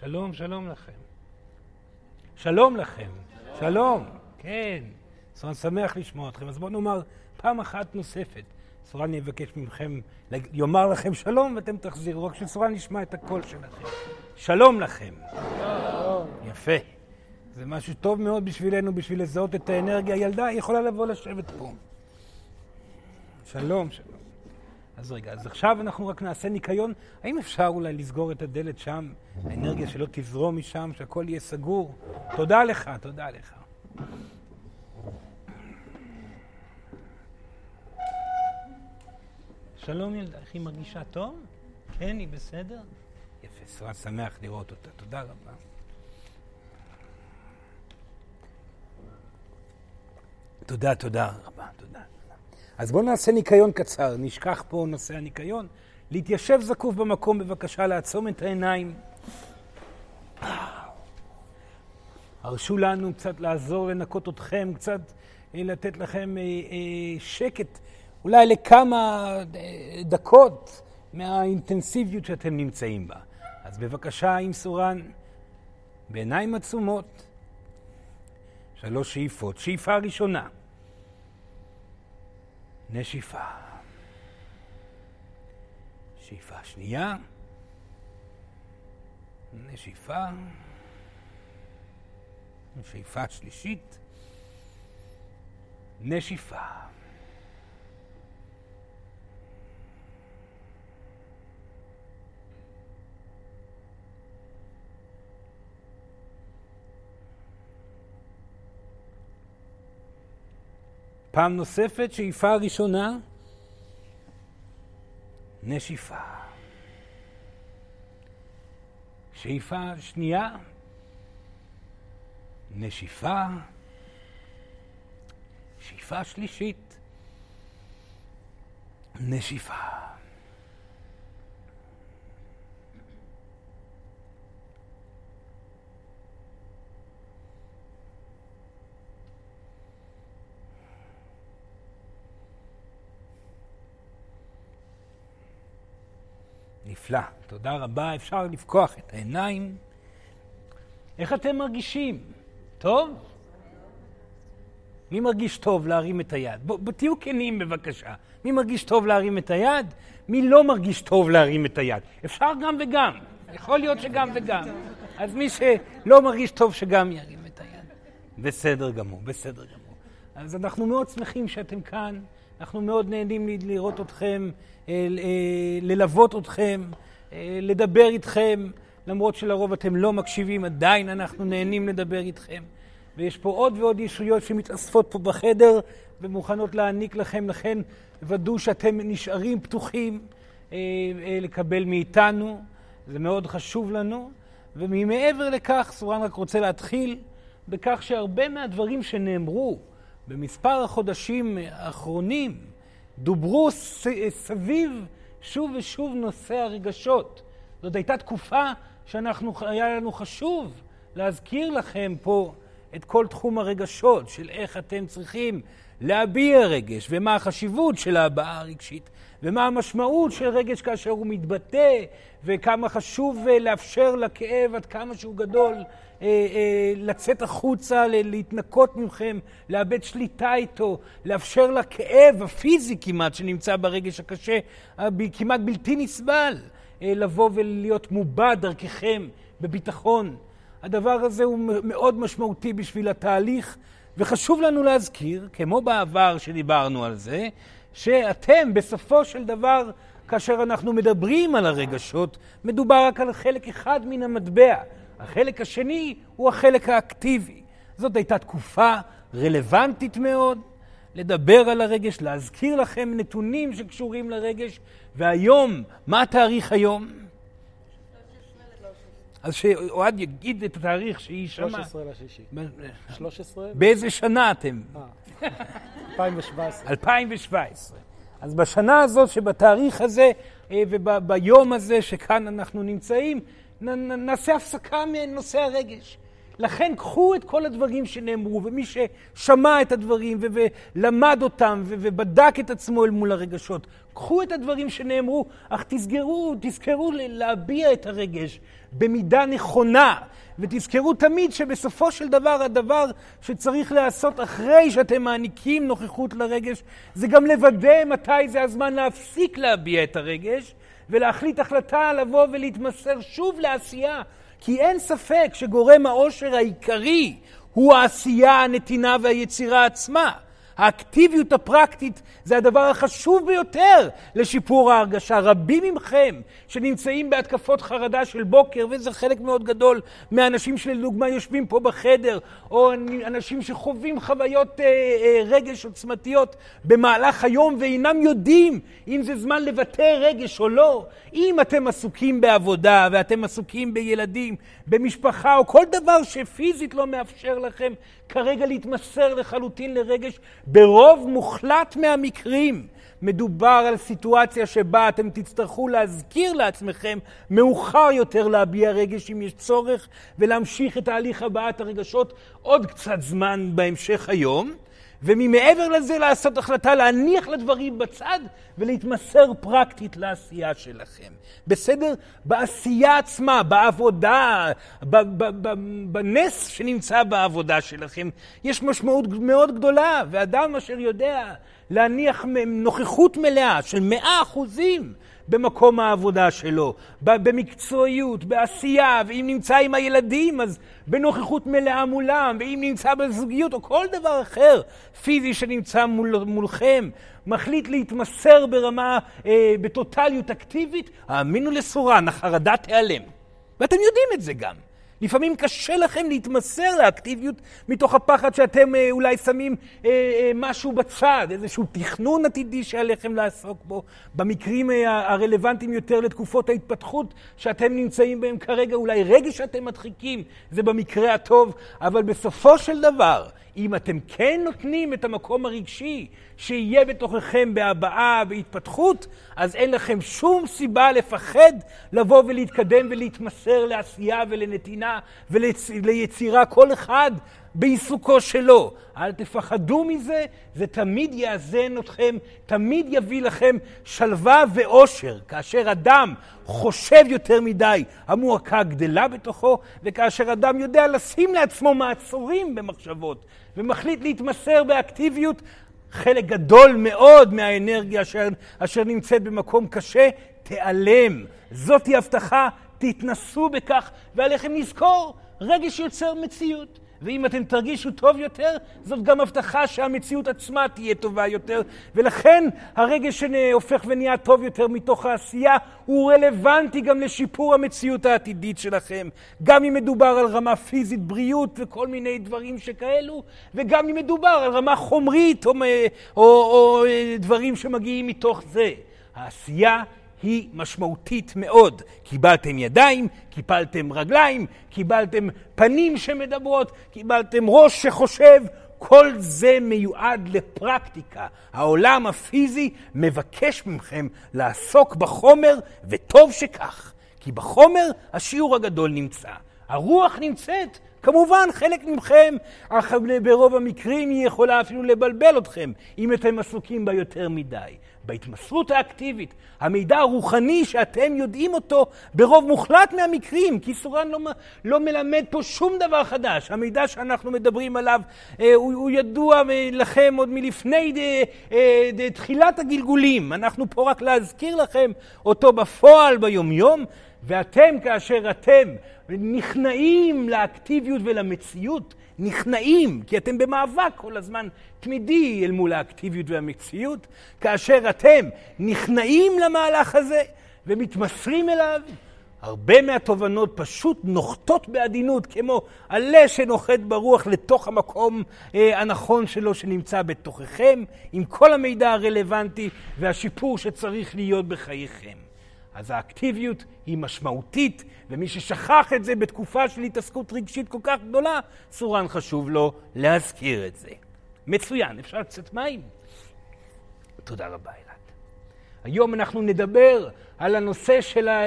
שלום, שלום לכם. שלום לכם. שלום. כן. סורן שמח לשמוע אתכם. אז בואו נאמר פעם אחת נוספת. סורן יבקש מכם, יאמר לכם שלום ואתם תחזירו, רק שסורן ישמע את הקול שלכם. שלום לכם. שלום. יפה. זה משהו טוב מאוד בשבילנו, בשביל לזהות את האנרגיה. ילדה יכולה לבוא לשבת פה. שלום, שלום. אז רגע, אז עכשיו אנחנו רק נעשה ניקיון. האם אפשר אולי לסגור את הדלת שם, האנרגיה שלא תזרום משם, שהכל יהיה סגור? תודה לך, תודה לך. שלום ילדה, איך היא מרגישה טוב? כן, היא בסדר? יפה, שרה שמח לראות אותה, תודה רבה. תודה, תודה רבה, תודה. אז בואו נעשה ניקיון קצר, נשכח פה נושא הניקיון. להתיישב זקוף במקום, בבקשה, לעצום את העיניים. הרשו לנו קצת לעזור לנקות אתכם, קצת אה, לתת לכם אה, אה, שקט, אולי לכמה דקות מהאינטנסיביות שאתם נמצאים בה. אז בבקשה, עם סורן, בעיניים עצומות, שלוש שאיפות. שאיפה ראשונה. נשיפה. שאיפה שנייה, נשיפה, שאיפה שלישית, נשיפה. פעם נוספת, שאיפה ראשונה, נשיפה. שאיפה שנייה, נשיפה. שאיפה שלישית, נשיפה. נפלא. תודה רבה. אפשר לפקוח את העיניים. איך אתם מרגישים? טוב? מי מרגיש טוב להרים את היד? בואו בוא, תהיו כנים בבקשה. מי מרגיש טוב להרים את היד? מי לא מרגיש טוב להרים את היד? אפשר גם וגם. יכול להיות שגם וגם. אז מי שלא מרגיש טוב שגם ירים את היד. בסדר גמור, בסדר גמור. אז אנחנו מאוד שמחים שאתם כאן. אנחנו מאוד נהנים לראות אתכם, אה, אה, ללוות אתכם, אה, לדבר איתכם, למרות שלרוב אתם לא מקשיבים, עדיין אנחנו נהנים לדבר איתכם. ויש פה עוד ועוד ישויות שמתאספות פה בחדר ומוכנות להעניק לכם, לכן ודאו שאתם נשארים פתוחים לקבל מאיתנו, זה מאוד חשוב לנו. וממעבר לכך, סורן רק רוצה להתחיל בכך שהרבה מהדברים שנאמרו במספר החודשים האחרונים דוברו סביב שוב ושוב נושא הרגשות. זאת הייתה תקופה שהיה לנו חשוב להזכיר לכם פה את כל תחום הרגשות, של איך אתם צריכים להביע רגש, ומה החשיבות של ההבעה הרגשית, ומה המשמעות של רגש כאשר הוא מתבטא, וכמה חשוב אה, לאפשר לכאב עד כמה שהוא גדול לצאת החוצה, להתנקות מכם, לאבד שליטה איתו, לאפשר לכאב הפיזי כמעט שנמצא ברגש הקשה, כמעט בלתי נסבל, לבוא ולהיות מובע דרככם בביטחון. הדבר הזה הוא מאוד משמעותי בשביל התהליך, וחשוב לנו להזכיר, כמו בעבר שדיברנו על זה, שאתם בסופו של דבר, כאשר אנחנו מדברים על הרגשות, מדובר רק על חלק אחד מן המטבע. החלק השני הוא החלק האקטיבי. זאת הייתה תקופה רלוונטית מאוד לדבר על הרגש, להזכיר לכם נתונים שקשורים לרגש, והיום, מה התאריך היום? אז שאוהד יגיד את התאריך שהיא שמעה. 13 לשישי. 13? באיזה שנה אתם? 2017. 2017. אז בשנה הזאת, שבתאריך הזה אה, וביום הזה שכאן אנחנו נמצאים, נעשה הפסקה מנושא הרגש. לכן קחו את כל הדברים שנאמרו, ומי ששמע את הדברים ולמד אותם ובדק את עצמו אל מול הרגשות, קחו את הדברים שנאמרו, אך תזכרו, תזכרו להביע את הרגש במידה נכונה, ותזכרו תמיד שבסופו של דבר הדבר שצריך לעשות אחרי שאתם מעניקים נוכחות לרגש, זה גם לוודא מתי זה הזמן להפסיק להביע את הרגש, ולהחליט החלטה לבוא ולהתמסר שוב לעשייה. כי אין ספק שגורם העושר העיקרי הוא העשייה, הנתינה והיצירה עצמה. האקטיביות הפרקטית זה הדבר החשוב ביותר לשיפור ההרגשה. רבים מכם שנמצאים בהתקפות חרדה של בוקר, וזה חלק מאוד גדול מהאנשים שלדוגמה יושבים פה בחדר, או אנשים שחווים חוויות אה, אה, רגש עוצמתיות במהלך היום ואינם יודעים אם זה זמן לבטא רגש או לא. אם אתם עסוקים בעבודה ואתם עסוקים בילדים, במשפחה, או כל דבר שפיזית לא מאפשר לכם כרגע להתמסר לחלוטין לרגש, ברוב מוחלט מהמקרים מדובר על סיטואציה שבה אתם תצטרכו להזכיר לעצמכם מאוחר יותר להביע רגש אם יש צורך, ולהמשיך את תהליך הבעת הרגשות עוד קצת זמן בהמשך היום. וממעבר לזה לעשות החלטה להניח לדברים בצד ולהתמסר פרקטית לעשייה שלכם. בסדר? בעשייה עצמה, בעבודה, בנס שנמצא בעבודה שלכם, יש משמעות מאוד גדולה, ואדם אשר יודע להניח נוכחות מלאה של מאה אחוזים במקום העבודה שלו, במקצועיות, בעשייה, ואם נמצא עם הילדים אז בנוכחות מלאה מולם, ואם נמצא בזוגיות או כל דבר אחר פיזי שנמצא מול, מולכם, מחליט להתמסר ברמה, אה, בטוטליות אקטיבית, האמינו לסורן, החרדה תיעלם. ואתם יודעים את זה גם. לפעמים קשה לכם להתמסר לאקטיביות מתוך הפחד שאתם אה, אולי שמים אה, אה, משהו בצד, איזשהו תכנון עתידי שעליכם לעסוק בו. במקרים אה, הרלוונטיים יותר לתקופות ההתפתחות שאתם נמצאים בהם כרגע, אולי רגע שאתם מדחיקים, זה במקרה הטוב, אבל בסופו של דבר, אם אתם כן נותנים את המקום הרגשי שיהיה בתוככם בהבעה, בהתפתחות, אז אין לכם שום סיבה לפחד לבוא ולהתקדם ולהתמסר לעשייה ולנתינה וליצירה, כל אחד בעיסוקו שלו. אל תפחדו מזה, זה תמיד יאזן אתכם, תמיד יביא לכם שלווה ואושר. כאשר אדם חושב יותר מדי, המועקה גדלה בתוכו, וכאשר אדם יודע לשים לעצמו מעצורים במחשבות, ומחליט להתמסר באקטיביות, חלק גדול מאוד מהאנרגיה אשר, אשר נמצאת במקום קשה תיעלם. זאתי הבטחה, תתנסו בכך, ועליכם לזכור, רגש יוצר מציאות. ואם אתם תרגישו טוב יותר, זאת גם הבטחה שהמציאות עצמה תהיה טובה יותר. ולכן הרגש שהופך ונהיה טוב יותר מתוך העשייה, הוא רלוונטי גם לשיפור המציאות העתידית שלכם. גם אם מדובר על רמה פיזית, בריאות וכל מיני דברים שכאלו, וגם אם מדובר על רמה חומרית או, או, או דברים שמגיעים מתוך זה. העשייה היא משמעותית מאוד. קיבלתם ידיים, קיבלתם רגליים, קיבלתם פנים שמדברות, קיבלתם ראש שחושב, כל זה מיועד לפרקטיקה. העולם הפיזי מבקש מכם לעסוק בחומר, וטוב שכך, כי בחומר השיעור הגדול נמצא. הרוח נמצאת, כמובן חלק מכם, אך ברוב המקרים היא יכולה אפילו לבלבל אתכם, אם אתם עסוקים בה יותר מדי. בהתמסרות האקטיבית, המידע הרוחני שאתם יודעים אותו ברוב מוחלט מהמקרים, כי סורן לא, לא מלמד פה שום דבר חדש. המידע שאנחנו מדברים עליו אה, הוא, הוא ידוע לכם עוד מלפני דה, אה, דה, תחילת הגלגולים. אנחנו פה רק להזכיר לכם אותו בפועל ביומיום, ואתם כאשר אתם נכנעים לאקטיביות ולמציאות, נכנעים, כי אתם במאבק כל הזמן תמידי אל מול האקטיביות והמציאות, כאשר אתם נכנעים למהלך הזה ומתמסרים אליו, הרבה מהתובנות פשוט נוחתות בעדינות, כמו עלה שנוחת ברוח לתוך המקום אה, הנכון שלו שנמצא בתוככם, עם כל המידע הרלוונטי והשיפור שצריך להיות בחייכם. אז האקטיביות היא משמעותית, ומי ששכח את זה בתקופה של התעסקות רגשית כל כך גדולה, סורן חשוב לו להזכיר את זה. מצוין, אפשר קצת מים? תודה רבה, אלעד. היום אנחנו נדבר על הנושא של ה...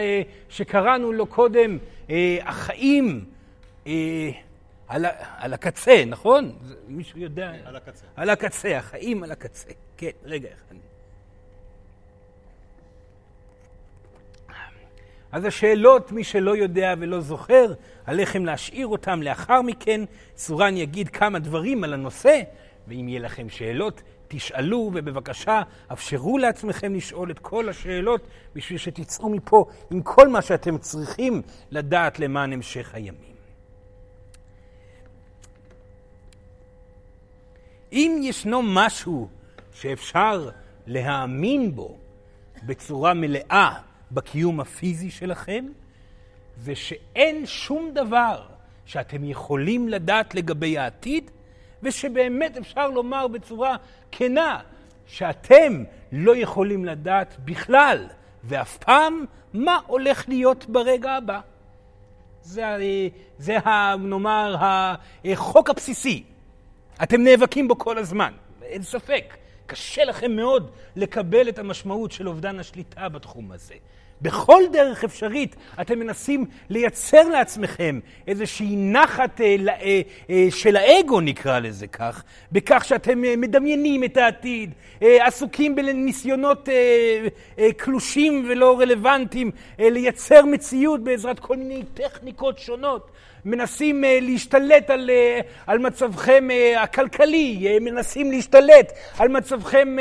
שקראנו לו קודם, אה, החיים, אה, על, על הקצה, נכון? מישהו יודע? על הקצה. על הקצה, החיים על הקצה. כן, רגע אחד. אז השאלות, מי שלא יודע ולא זוכר, עליכם להשאיר אותם לאחר מכן. סורן יגיד כמה דברים על הנושא, ואם יהיה לכם שאלות, תשאלו, ובבקשה, אפשרו לעצמכם לשאול את כל השאלות, בשביל שתצאו מפה עם כל מה שאתם צריכים לדעת למען המשך הימים. אם ישנו משהו שאפשר להאמין בו בצורה מלאה בקיום הפיזי שלכם, זה שאין שום דבר שאתם יכולים לדעת לגבי העתיד, ושבאמת אפשר לומר בצורה כנה שאתם לא יכולים לדעת בכלל ואף פעם מה הולך להיות ברגע הבא. זה, זה ה, נאמר, החוק הבסיסי. אתם נאבקים בו כל הזמן, אין ספק. קשה לכם מאוד לקבל את המשמעות של אובדן השליטה בתחום הזה. בכל דרך אפשרית אתם מנסים לייצר לעצמכם איזושהי נחת אה, אה, אה, של האגו, נקרא לזה כך, בכך שאתם אה, מדמיינים את העתיד, אה, עסוקים בניסיונות אה, אה, קלושים ולא רלוונטיים, אה, לייצר מציאות בעזרת כל מיני טכניקות שונות. מנסים uh, להשתלט על, uh, על מצבכם uh, הכלכלי, uh, מנסים להשתלט על מצבכם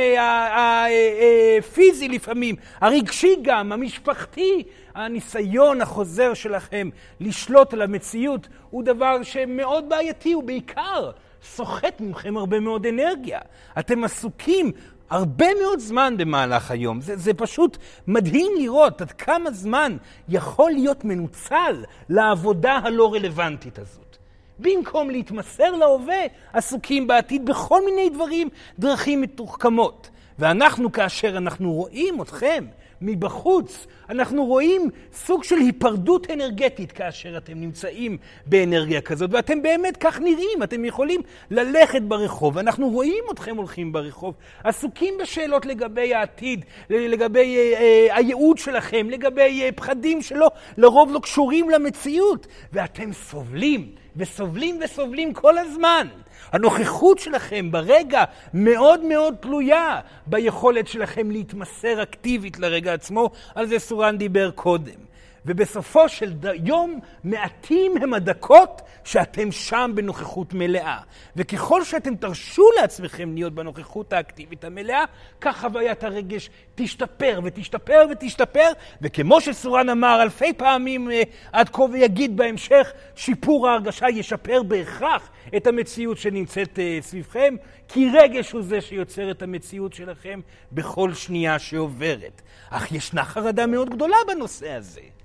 הפיזי uh, uh, uh, לפעמים, הרגשי גם, המשפחתי. הניסיון החוזר שלכם לשלוט על המציאות הוא דבר שמאוד בעייתי, ובעיקר סוחט מכם הרבה מאוד אנרגיה. אתם עסוקים הרבה מאוד זמן במהלך היום. זה, זה פשוט מדהים לראות עד כמה זמן יכול להיות מנוצל לעבודה הלא רלוונטית הזאת. במקום להתמסר להווה, עסוקים בעתיד בכל מיני דברים, דרכים מתוחכמות. ואנחנו, כאשר אנחנו רואים אתכם מבחוץ, אנחנו רואים סוג של היפרדות אנרגטית כאשר אתם נמצאים באנרגיה כזאת, ואתם באמת כך נראים, אתם יכולים ללכת ברחוב, אנחנו רואים אתכם הולכים ברחוב, עסוקים בשאלות לגבי העתיד, לגבי אה, אה, הייעוד שלכם, לגבי אה, פחדים שלא, לרוב לא קשורים למציאות, ואתם סובלים, וסובלים וסובלים כל הזמן. הנוכחות שלכם ברגע מאוד מאוד תלויה ביכולת שלכם להתמסר אקטיבית לרגע עצמו, על זה סורן דיבר קודם. ובסופו של יום מעטים הם הדקות שאתם שם בנוכחות מלאה. וככל שאתם תרשו לעצמכם להיות בנוכחות האקטיבית המלאה, כך חוויית הרגש תשתפר ותשתפר ותשתפר, וכמו שסורן אמר אלפי פעמים אה, עד כה ויגיד בהמשך, שיפור ההרגשה ישפר בהכרח את המציאות שנמצאת אה, סביבכם, כי רגש הוא זה שיוצר את המציאות שלכם בכל שנייה שעוברת. אך ישנה חרדה מאוד גדולה בנושא הזה.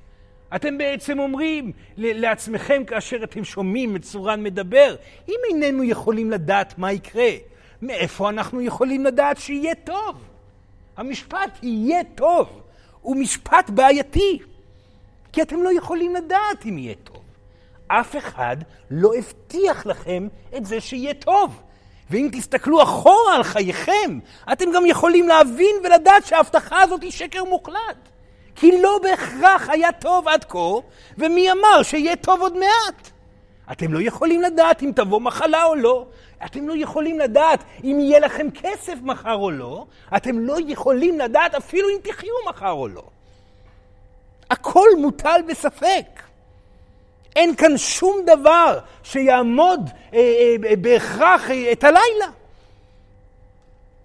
אתם בעצם אומרים לעצמכם כאשר אתם שומעים את צורן מדבר, אם איננו יכולים לדעת מה יקרה, מאיפה אנחנו יכולים לדעת שיהיה טוב? המשפט יהיה טוב הוא משפט בעייתי, כי אתם לא יכולים לדעת אם יהיה טוב. אף אחד לא הבטיח לכם את זה שיהיה טוב. ואם תסתכלו אחורה על חייכם, אתם גם יכולים להבין ולדעת שההבטחה הזאת היא שקר מוחלט. כי לא בהכרח היה טוב עד כה, ומי אמר שיהיה טוב עוד מעט? אתם לא יכולים לדעת אם תבוא מחלה או לא. אתם לא יכולים לדעת אם יהיה לכם כסף מחר או לא. אתם לא יכולים לדעת אפילו אם תחיו מחר או לא. הכל מוטל בספק. אין כאן שום דבר שיעמוד אה, אה, בהכרח אה, את הלילה.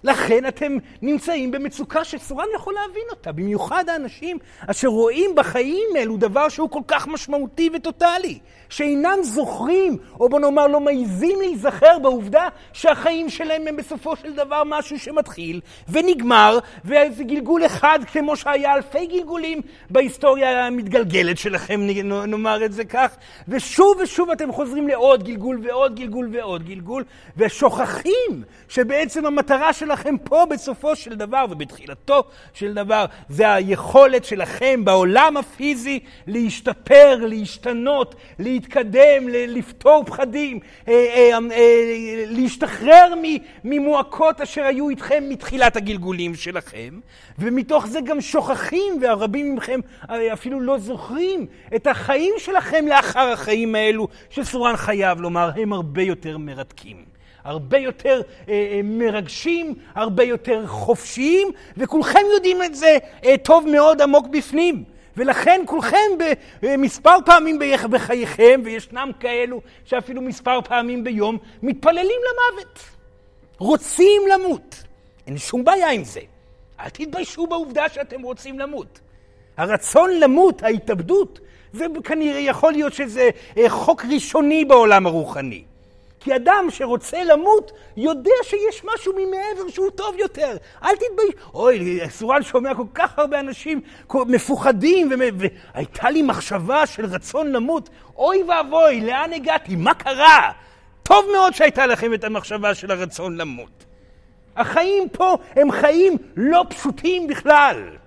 לכן אתם נמצאים במצוקה שסורן יכול להבין אותה, במיוחד האנשים אשר רואים בחיים אלו דבר שהוא כל כך משמעותי וטוטאלי, שאינם זוכרים, או בוא נאמר לא מעיזים להיזכר בעובדה שהחיים שלהם הם בסופו של דבר משהו שמתחיל ונגמר, ואיזה גלגול אחד כמו שהיה אלפי גלגולים בהיסטוריה המתגלגלת שלכם, נאמר את זה כך, ושוב ושוב אתם חוזרים לעוד גלגול ועוד גלגול ועוד גלגול, ושוכחים שבעצם המטרה של שלכם פה בסופו של דבר ובתחילתו של דבר זה היכולת שלכם בעולם הפיזי להשתפר, להשתנות, להתקדם, לפתור פחדים, אה, אה, אה, להשתחרר ממועקות אשר היו איתכם מתחילת הגלגולים שלכם, ומתוך זה גם שוכחים, והרבים מכם אפילו לא זוכרים את החיים שלכם לאחר החיים האלו, שסורן חייב לומר, הם הרבה יותר מרתקים. הרבה יותר אה, אה, מרגשים, הרבה יותר חופשיים, וכולכם יודעים את זה אה, טוב מאוד עמוק בפנים. ולכן כולכם במספר פעמים בחייכם, וישנם כאלו שאפילו מספר פעמים ביום, מתפללים למוות. רוצים למות. אין שום בעיה עם זה. אל תתביישו בעובדה שאתם רוצים למות. הרצון למות, ההתאבדות, זה כנראה יכול להיות שזה אה, חוק ראשוני בעולם הרוחני. כי אדם שרוצה למות יודע שיש משהו ממעבר שהוא טוב יותר. אל תתבייש. אוי, סורן שומע כל כך הרבה אנשים מפוחדים, והייתה לי מחשבה של רצון למות. אוי ואבוי, לאן הגעתי? מה קרה? טוב מאוד שהייתה לכם את המחשבה של הרצון למות. החיים פה הם חיים לא פשוטים בכלל.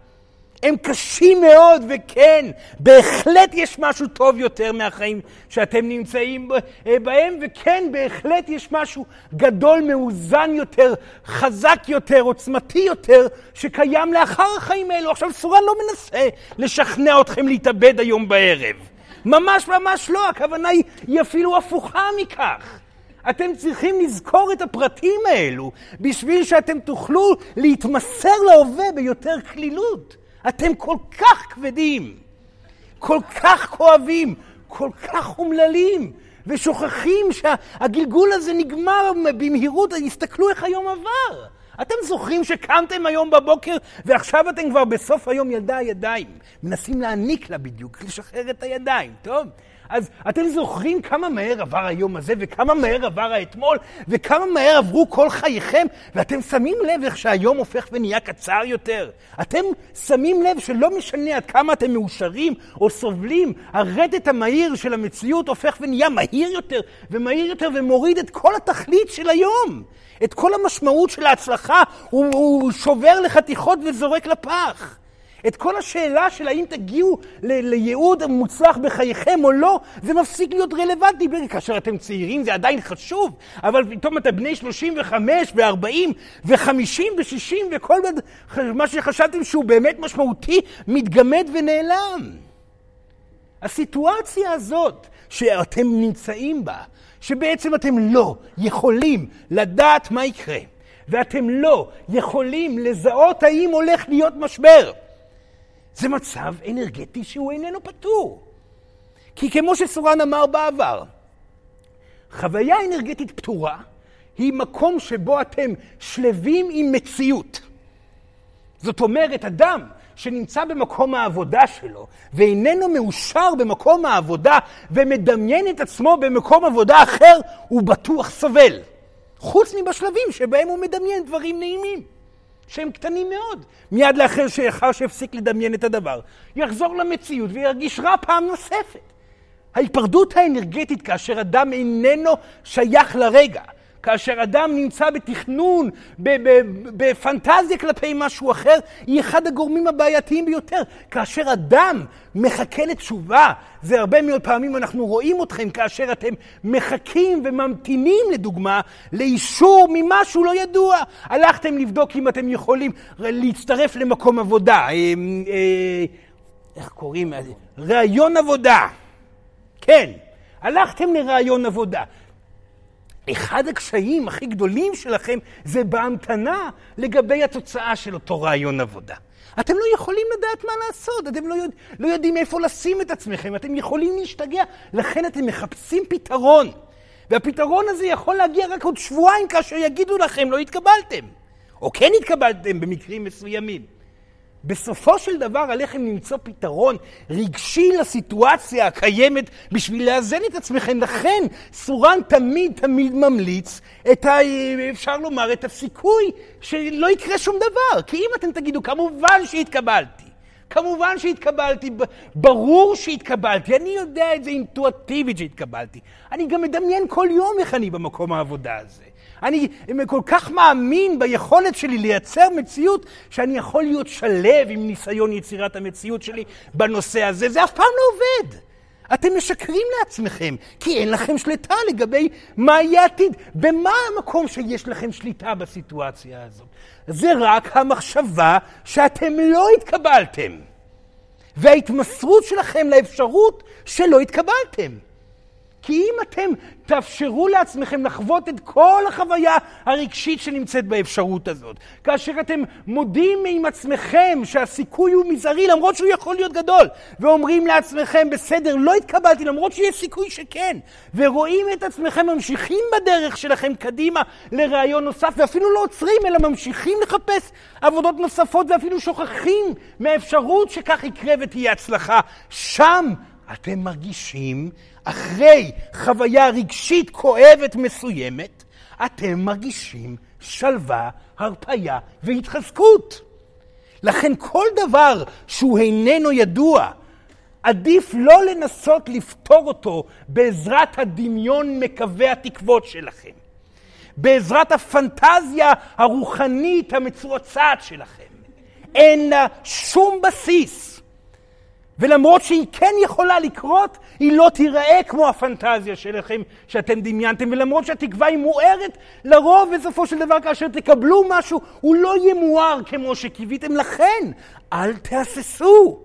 הם קשים מאוד, וכן, בהחלט יש משהו טוב יותר מהחיים שאתם נמצאים אה, בהם, וכן, בהחלט יש משהו גדול, מאוזן יותר, חזק יותר, עוצמתי יותר, שקיים לאחר החיים האלו. עכשיו, סורן לא מנסה לשכנע אתכם להתאבד היום בערב. ממש ממש לא, הכוונה היא, היא אפילו הפוכה מכך. אתם צריכים לזכור את הפרטים האלו בשביל שאתם תוכלו להתמסר להווה ביותר קלילות. אתם כל כך כבדים, כל כך כואבים, כל כך אומללים, ושוכחים שהגלגול הזה נגמר במהירות, תסתכלו איך היום עבר. אתם זוכרים שקמתם היום בבוקר ועכשיו אתם כבר בסוף היום ילדה הידיים. מנסים להעניק לה בדיוק, לשחרר את הידיים, טוב? אז אתם זוכרים כמה מהר עבר היום הזה, וכמה מהר עבר האתמול, וכמה מהר עברו כל חייכם, ואתם שמים לב איך שהיום הופך ונהיה קצר יותר. אתם שמים לב שלא משנה עד כמה אתם מאושרים או סובלים, הרדת המהיר של המציאות הופך ונהיה מהיר יותר ומהיר יותר ומוריד את כל התכלית של היום. את כל המשמעות של ההצלחה הוא, הוא שובר לחתיכות וזורק לפח. את כל השאלה של האם תגיעו ל- לייעוד מוצלח בחייכם או לא, זה מפסיק להיות רלוונטי. כאשר אתם צעירים זה עדיין חשוב, אבל פתאום אתם בני 35 ו-40 ו-50 ו-60 וכל מה שחשבתם שהוא באמת משמעותי מתגמד ונעלם. הסיטואציה הזאת שאתם נמצאים בה, שבעצם אתם לא יכולים לדעת מה יקרה, ואתם לא יכולים לזהות האם הולך להיות משבר. זה מצב אנרגטי שהוא איננו פתור. כי כמו שסורן אמר בעבר, חוויה אנרגטית פתורה היא מקום שבו אתם שלווים עם מציאות. זאת אומרת, אדם שנמצא במקום העבודה שלו ואיננו מאושר במקום העבודה ומדמיין את עצמו במקום עבודה אחר, הוא בטוח סובל. חוץ מבשלבים שבהם הוא מדמיין דברים נעימים. שהם קטנים מאוד. מיד לאחר שאחר שהפסיק לדמיין את הדבר, יחזור למציאות וירגיש רע פעם נוספת. ההיפרדות האנרגטית כאשר אדם איננו שייך לרגע, כאשר אדם נמצא בתכנון, בפנטזיה כלפי משהו אחר, היא אחד הגורמים הבעייתיים ביותר. כאשר אדם מחכה לתשובה, זה הרבה מאוד פעמים אנחנו רואים אתכם כאשר אתם מחכים וממתינים, לדוגמה, לאישור ממשהו לא ידוע. הלכתם לבדוק אם אתם יכולים להצטרף למקום עבודה. אה, אה, איך קוראים לזה? ראיון עבודה. כן, הלכתם לראיון עבודה. אחד הקשיים הכי גדולים שלכם זה בהמתנה לגבי התוצאה של אותו רעיון עבודה. אתם לא יכולים לדעת מה לעשות, אתם לא, יודע, לא יודעים איפה לשים את עצמכם, אתם יכולים להשתגע, לכן אתם מחפשים פתרון. והפתרון הזה יכול להגיע רק עוד שבועיים כאשר יגידו לכם לא התקבלתם. או כן התקבלתם במקרים מסוימים. בסופו של דבר עליכם למצוא פתרון רגשי לסיטואציה הקיימת בשביל לאזן את עצמכם. לכן סורן תמיד תמיד ממליץ את ה... אפשר לומר, את הסיכוי שלא יקרה שום דבר. כי אם אתם תגידו, כמובן שהתקבלתי. כמובן שהתקבלתי, ברור שהתקבלתי, אני יודע את זה אינטואטיבית שהתקבלתי. אני גם מדמיין כל יום איך אני במקום העבודה הזה. אני כל כך מאמין ביכולת שלי לייצר מציאות, שאני יכול להיות שלב עם ניסיון יצירת המציאות שלי בנושא הזה. זה אף פעם לא עובד. אתם משקרים לעצמכם, כי אין לכם שליטה לגבי מה יהיה העתיד. במה המקום שיש לכם שליטה בסיטואציה הזאת? זה רק המחשבה שאתם לא התקבלתם, וההתמסרות שלכם לאפשרות שלא התקבלתם. כי אם אתם תאפשרו לעצמכם לחוות את כל החוויה הרגשית שנמצאת באפשרות הזאת, כאשר אתם מודים עם עצמכם שהסיכוי הוא מזערי למרות שהוא יכול להיות גדול, ואומרים לעצמכם, בסדר, לא התקבלתי למרות שיש סיכוי שכן, ורואים את עצמכם ממשיכים בדרך שלכם קדימה לרעיון נוסף, ואפילו לא עוצרים, אלא ממשיכים לחפש עבודות נוספות, ואפילו שוכחים מהאפשרות שכך יקרה ותהיה הצלחה, שם אתם מרגישים אחרי חוויה רגשית כואבת מסוימת, אתם מרגישים שלווה, הרפייה והתחזקות. לכן כל דבר שהוא איננו ידוע, עדיף לא לנסות לפתור אותו בעזרת הדמיון מקווה התקוות שלכם, בעזרת הפנטזיה הרוחנית המצועצעת שלכם. אין לה שום בסיס. ולמרות שהיא כן יכולה לקרות, היא לא תיראה כמו הפנטזיה שלכם שאתם דמיינתם, ולמרות שהתקווה היא מוארת, לרוב בסופו של דבר כאשר תקבלו משהו, הוא לא יהיה מואר כמו שקיוויתם. לכן, אל תהססו.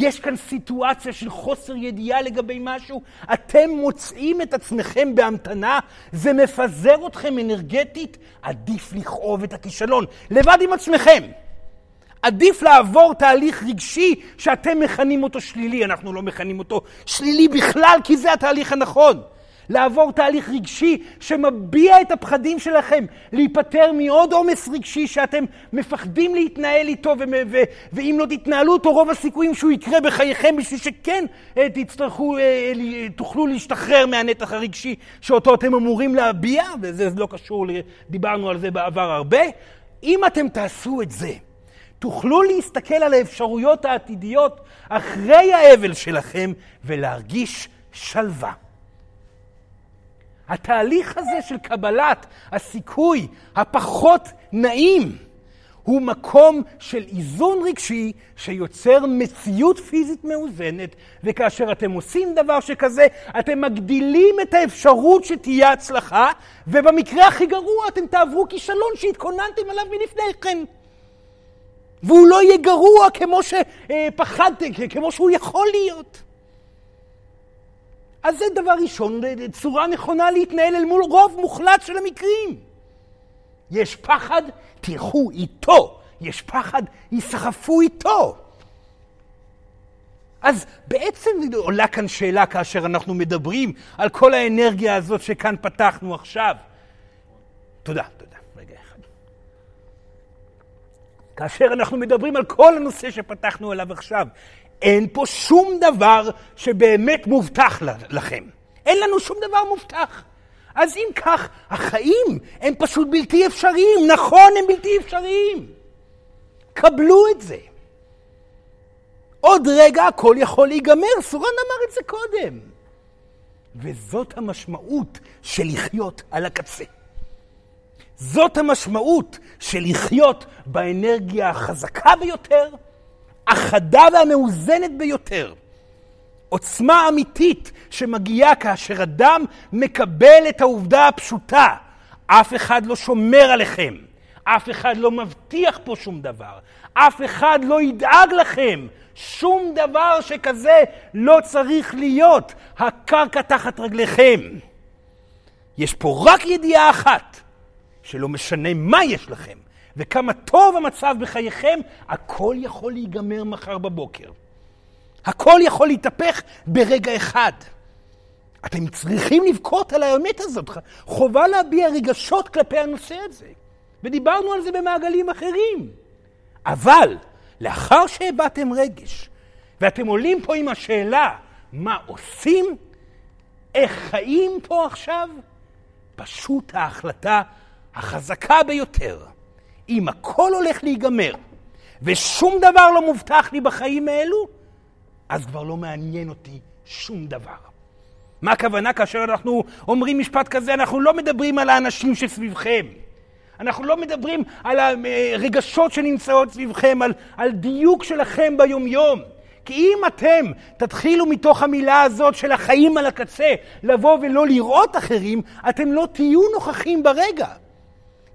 יש כאן סיטואציה של חוסר ידיעה לגבי משהו, אתם מוצאים את עצמכם בהמתנה, זה מפזר אתכם אנרגטית, עדיף לכאוב את הכישלון, לבד עם עצמכם. עדיף לעבור תהליך רגשי שאתם מכנים אותו שלילי, אנחנו לא מכנים אותו שלילי בכלל, כי זה התהליך הנכון. לעבור תהליך רגשי שמביע את הפחדים שלכם, להיפטר מעוד עומס רגשי שאתם מפחדים להתנהל איתו, ואם לא תתנהלו אותו, רוב הסיכויים שהוא יקרה בחייכם בשביל שכן אה, תצטרכו, אה, תוכלו להשתחרר מהנתח הרגשי שאותו אתם אמורים להביע, וזה לא קשור, דיברנו על זה בעבר הרבה. אם אתם תעשו את זה, תוכלו להסתכל על האפשרויות העתידיות אחרי האבל שלכם ולהרגיש שלווה. התהליך הזה של קבלת הסיכוי הפחות נעים הוא מקום של איזון רגשי שיוצר מציאות פיזית מאוזנת, וכאשר אתם עושים דבר שכזה, אתם מגדילים את האפשרות שתהיה הצלחה, ובמקרה הכי גרוע אתם תעברו כישלון שהתכוננתם עליו מלפני כן. והוא לא יהיה גרוע כמו שפחדתם, כמו שהוא יכול להיות. אז זה דבר ראשון, צורה נכונה להתנהל אל מול רוב מוחלט של המקרים. יש פחד, תלכו איתו. יש פחד, ייסחפו איתו. אז בעצם עולה כאן שאלה כאשר אנחנו מדברים על כל האנרגיה הזאת שכאן פתחנו עכשיו. תודה, תודה. כאשר אנחנו מדברים על כל הנושא שפתחנו עליו עכשיו, אין פה שום דבר שבאמת מובטח לכם. אין לנו שום דבר מובטח. אז אם כך, החיים הם פשוט בלתי אפשריים. נכון, הם בלתי אפשריים. קבלו את זה. עוד רגע הכל יכול להיגמר, סורן אמר את זה קודם. וזאת המשמעות של לחיות על הקצה. זאת המשמעות של לחיות באנרגיה החזקה ביותר, החדה והמאוזנת ביותר. עוצמה אמיתית שמגיעה כאשר אדם מקבל את העובדה הפשוטה. אף אחד לא שומר עליכם, אף אחד לא מבטיח פה שום דבר, אף אחד לא ידאג לכם. שום דבר שכזה לא צריך להיות הקרקע תחת רגליכם. יש פה רק ידיעה אחת, שלא משנה מה יש לכם וכמה טוב המצב בחייכם, הכל יכול להיגמר מחר בבוקר. הכל יכול להתהפך ברגע אחד. אתם צריכים לבכות על האמת הזאת. חובה להביע רגשות כלפי הנושא הזה. ודיברנו על זה במעגלים אחרים. אבל לאחר שהבעתם רגש, ואתם עולים פה עם השאלה, מה עושים? איך חיים פה עכשיו? פשוט ההחלטה החזקה ביותר, אם הכל הולך להיגמר ושום דבר לא מובטח לי בחיים האלו, אז כבר לא מעניין אותי שום דבר. מה הכוונה כאשר אנחנו אומרים משפט כזה? אנחנו לא מדברים על האנשים שסביבכם. אנחנו לא מדברים על הרגשות שנמצאות סביבכם, על, על דיוק שלכם ביומיום. כי אם אתם תתחילו מתוך המילה הזאת של החיים על הקצה לבוא ולא לראות אחרים, אתם לא תהיו נוכחים ברגע.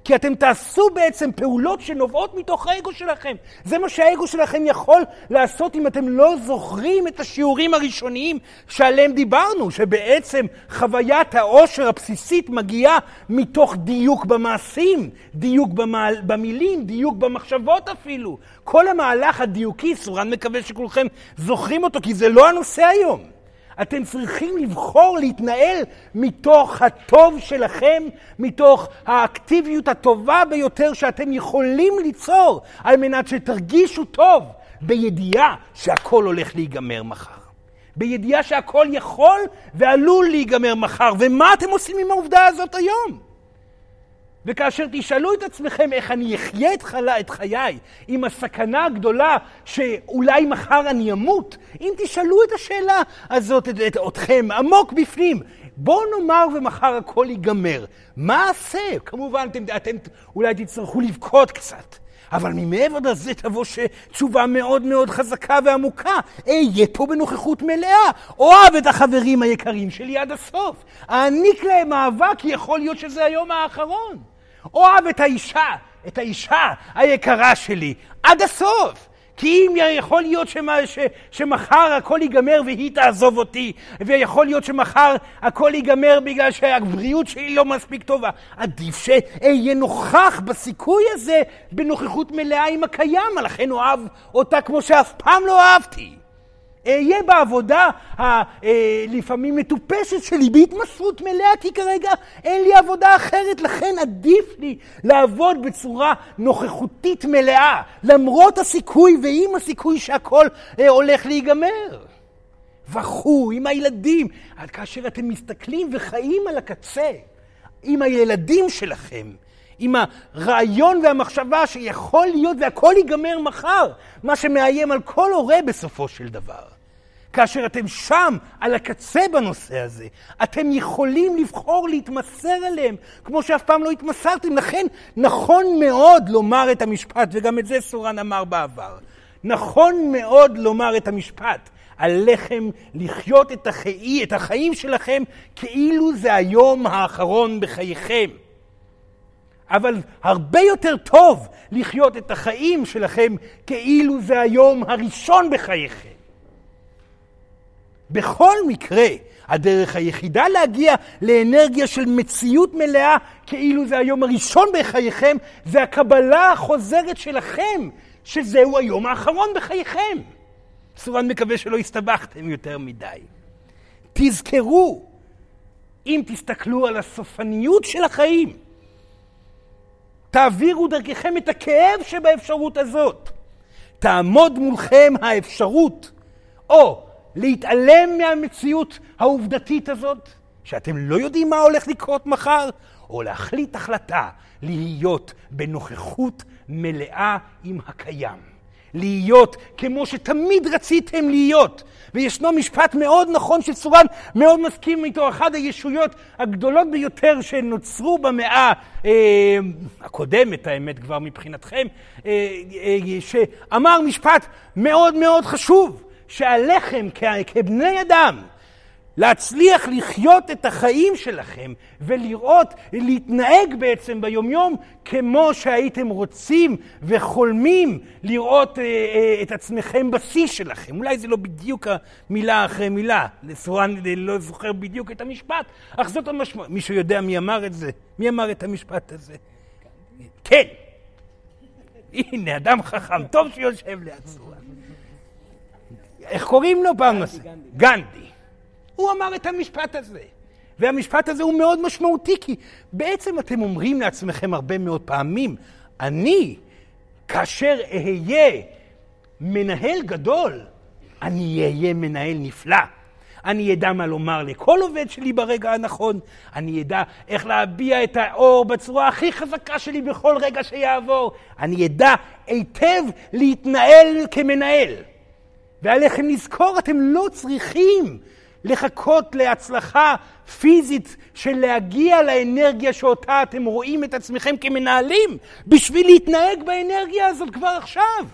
כי אתם תעשו בעצם פעולות שנובעות מתוך האגו שלכם. זה מה שהאגו שלכם יכול לעשות אם אתם לא זוכרים את השיעורים הראשוניים שעליהם דיברנו, שבעצם חוויית העושר הבסיסית מגיעה מתוך דיוק במעשים, דיוק במעל, במילים, דיוק במחשבות אפילו. כל המהלך הדיוקי, סורן מקווה שכולכם זוכרים אותו, כי זה לא הנושא היום. אתם צריכים לבחור להתנהל מתוך הטוב שלכם, מתוך האקטיביות הטובה ביותר שאתם יכולים ליצור, על מנת שתרגישו טוב, בידיעה שהכל הולך להיגמר מחר. בידיעה שהכל יכול ועלול להיגמר מחר. ומה אתם עושים עם העובדה הזאת היום? וכאשר תשאלו את עצמכם איך אני אחיה את, חלה, את חיי עם הסכנה הגדולה שאולי מחר אני אמות, אם תשאלו את השאלה הזאת את, את, אתכם עמוק בפנים, בואו נאמר ומחר הכל ייגמר, מה אעשה? כמובן אתם, אתם אולי תצטרכו לבכות קצת. אבל ממעבר לזה תבוא תשובה מאוד מאוד חזקה ועמוקה. אהיה פה בנוכחות מלאה. אוהב את החברים היקרים שלי עד הסוף. אעניק להם אהבה, כי יכול להיות שזה היום האחרון. אוהב את האישה, את האישה היקרה שלי, עד הסוף. כי אם יכול להיות שמה, ש, שמחר הכל ייגמר והיא תעזוב אותי, ויכול להיות שמחר הכל ייגמר בגלל שהבריאות שלי לא מספיק טובה, עדיף שאהיה נוכח בסיכוי הזה בנוכחות מלאה עם הקיים, לכן אוהב אותה כמו שאף פעם לא אהבתי. אהיה בעבודה הלפעמים מטופשת שלי בהתמסרות מלאה, כי כרגע אין לי עבודה אחרת, לכן עדיף לי לעבוד בצורה נוכחותית מלאה, למרות הסיכוי ועם הסיכוי שהכל אה, הולך להיגמר. וכו', עם הילדים. כאשר אתם מסתכלים וחיים על הקצה, עם הילדים שלכם, עם הרעיון והמחשבה שיכול להיות והכל ייגמר מחר, מה שמאיים על כל הורה בסופו של דבר. כאשר אתם שם, על הקצה בנושא הזה, אתם יכולים לבחור להתמסר אליהם, כמו שאף פעם לא התמסרתם. לכן נכון מאוד לומר את המשפט, וגם את זה סורן אמר בעבר. נכון מאוד לומר את המשפט. עליכם לחיות את, החיים, את החיים שלכם כאילו זה היום האחרון בחייכם. אבל הרבה יותר טוב לחיות את החיים שלכם כאילו זה היום הראשון בחייכם. בכל מקרה, הדרך היחידה להגיע לאנרגיה של מציאות מלאה, כאילו זה היום הראשון בחייכם, זה הקבלה החוזרת שלכם, שזהו היום האחרון בחייכם. סורן מקווה שלא הסתבכתם יותר מדי. תזכרו, אם תסתכלו על הסופניות של החיים, תעבירו דרככם את הכאב שבאפשרות הזאת. תעמוד מולכם האפשרות, או להתעלם מהמציאות העובדתית הזאת, שאתם לא יודעים מה הולך לקרות מחר, או להחליט החלטה להיות בנוכחות מלאה עם הקיים. להיות כמו שתמיד רציתם להיות. וישנו משפט מאוד נכון שצורן מאוד מסכים איתו, אחת הישויות הגדולות ביותר שנוצרו במאה אה, הקודמת, האמת כבר מבחינתכם, אה, אה, שאמר משפט מאוד מאוד חשוב. שעליכם כבני אדם להצליח לחיות את החיים שלכם ולראות, להתנהג בעצם ביומיום כמו שהייתם רוצים וחולמים לראות אה, אה, את עצמכם בשיא שלכם. אולי זה לא בדיוק המילה אחרי מילה, לסורן לא זוכר בדיוק את המשפט, אך זאת המשמעות. מישהו יודע מי אמר את זה? מי אמר את המשפט הזה? כן. הנה, אדם חכם, טוב שיושב ליד סורן. איך קוראים לו פעם נוספת? גנדי. הוא אמר את המשפט הזה. והמשפט הזה הוא מאוד משמעותי, כי בעצם אתם אומרים לעצמכם הרבה מאוד פעמים, אני, כאשר אהיה מנהל גדול, אני אהיה מנהל נפלא. אני אדע מה לומר לכל עובד שלי ברגע הנכון, אני אדע איך להביע את האור בצורה הכי חזקה שלי בכל רגע שיעבור, אני אדע היטב להתנהל כמנהל. ועליכם לזכור, אתם לא צריכים לחכות להצלחה פיזית של להגיע לאנרגיה שאותה אתם רואים את עצמכם כמנהלים, בשביל להתנהג באנרגיה הזאת כבר עכשיו.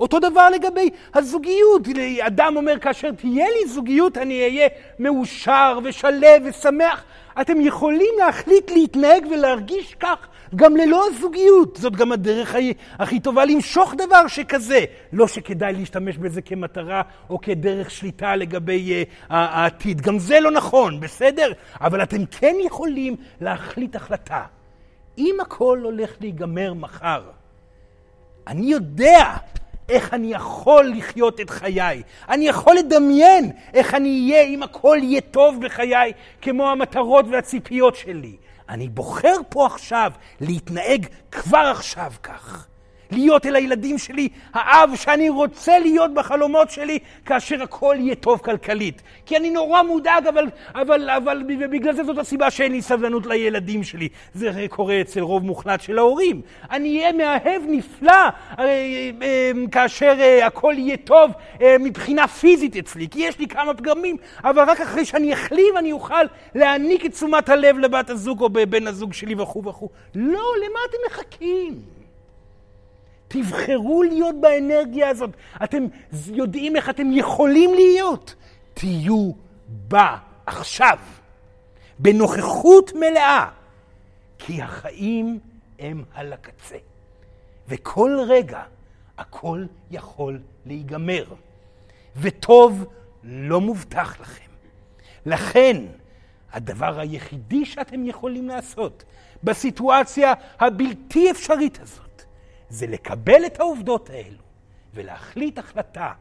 אותו דבר לגבי הזוגיות. אדם אומר, כאשר תהיה לי זוגיות, אני אהיה מאושר ושלב ושמח. אתם יכולים להחליט להתנהג ולהרגיש כך גם ללא הזוגיות. זאת גם הדרך הכי טובה למשוך דבר שכזה. לא שכדאי להשתמש בזה כמטרה או כדרך שליטה לגבי uh, העתיד. גם זה לא נכון, בסדר? אבל אתם כן יכולים להחליט החלטה. אם הכל הולך להיגמר מחר, אני יודע איך אני יכול לחיות את חיי. אני יכול לדמיין איך אני אהיה אם הכל יהיה טוב בחיי, כמו המטרות והציפיות שלי. אני בוחר פה עכשיו להתנהג כבר עכשיו כך. להיות אל הילדים שלי האב שאני רוצה להיות בחלומות שלי כאשר הכל יהיה טוב כלכלית. כי אני נורא מודאג, אבל, אבל, אבל בגלל זה זאת הסיבה שאין לי סבלנות לילדים שלי. זה קורה אצל רוב מוחלט של ההורים. אני אהיה מאהב נפלא אה, אה, כאשר אה, הכל יהיה טוב מבחינה פיזית אצלי, כי יש לי כמה פגמים, אבל רק אחרי שאני אחלים אני אוכל להעניק את תשומת הלב לבת הזוג או בבן הזוג שלי וכו' וכו'. לא, למה אתם מחכים? תבחרו להיות באנרגיה הזאת. אתם יודעים איך אתם יכולים להיות. תהיו בה עכשיו, בנוכחות מלאה, כי החיים הם על הקצה. וכל רגע הכל יכול להיגמר, וטוב לא מובטח לכם. לכן, הדבר היחידי שאתם יכולים לעשות בסיטואציה הבלתי אפשרית הזאת, זה לקבל את העובדות האלו ולהחליט החלטה,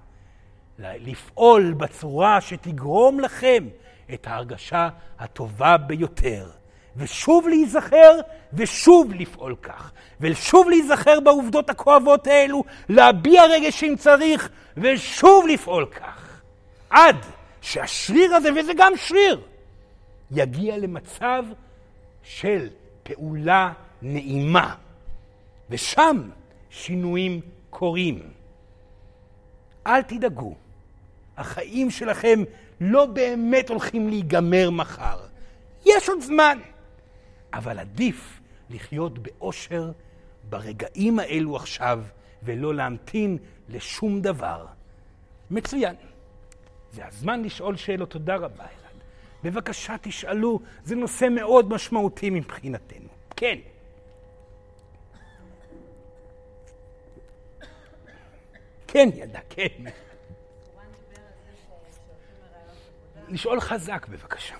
לפעול בצורה שתגרום לכם את ההרגשה הטובה ביותר. ושוב להיזכר, ושוב לפעול כך. ושוב להיזכר בעובדות הכואבות האלו, להביע רגש אם צריך, ושוב לפעול כך. עד שהשריר הזה, וזה גם שריר, יגיע למצב של פעולה נעימה. ושם שינויים קורים. אל תדאגו, החיים שלכם לא באמת הולכים להיגמר מחר. יש עוד זמן, אבל עדיף לחיות באושר ברגעים האלו עכשיו, ולא להמתין לשום דבר. מצוין. זה הזמן לשאול שאלות. תודה רבה, אלעד. בבקשה תשאלו, זה נושא מאוד משמעותי מבחינתנו. כן. כן ידע, כן. לשאול חזק בבקשה.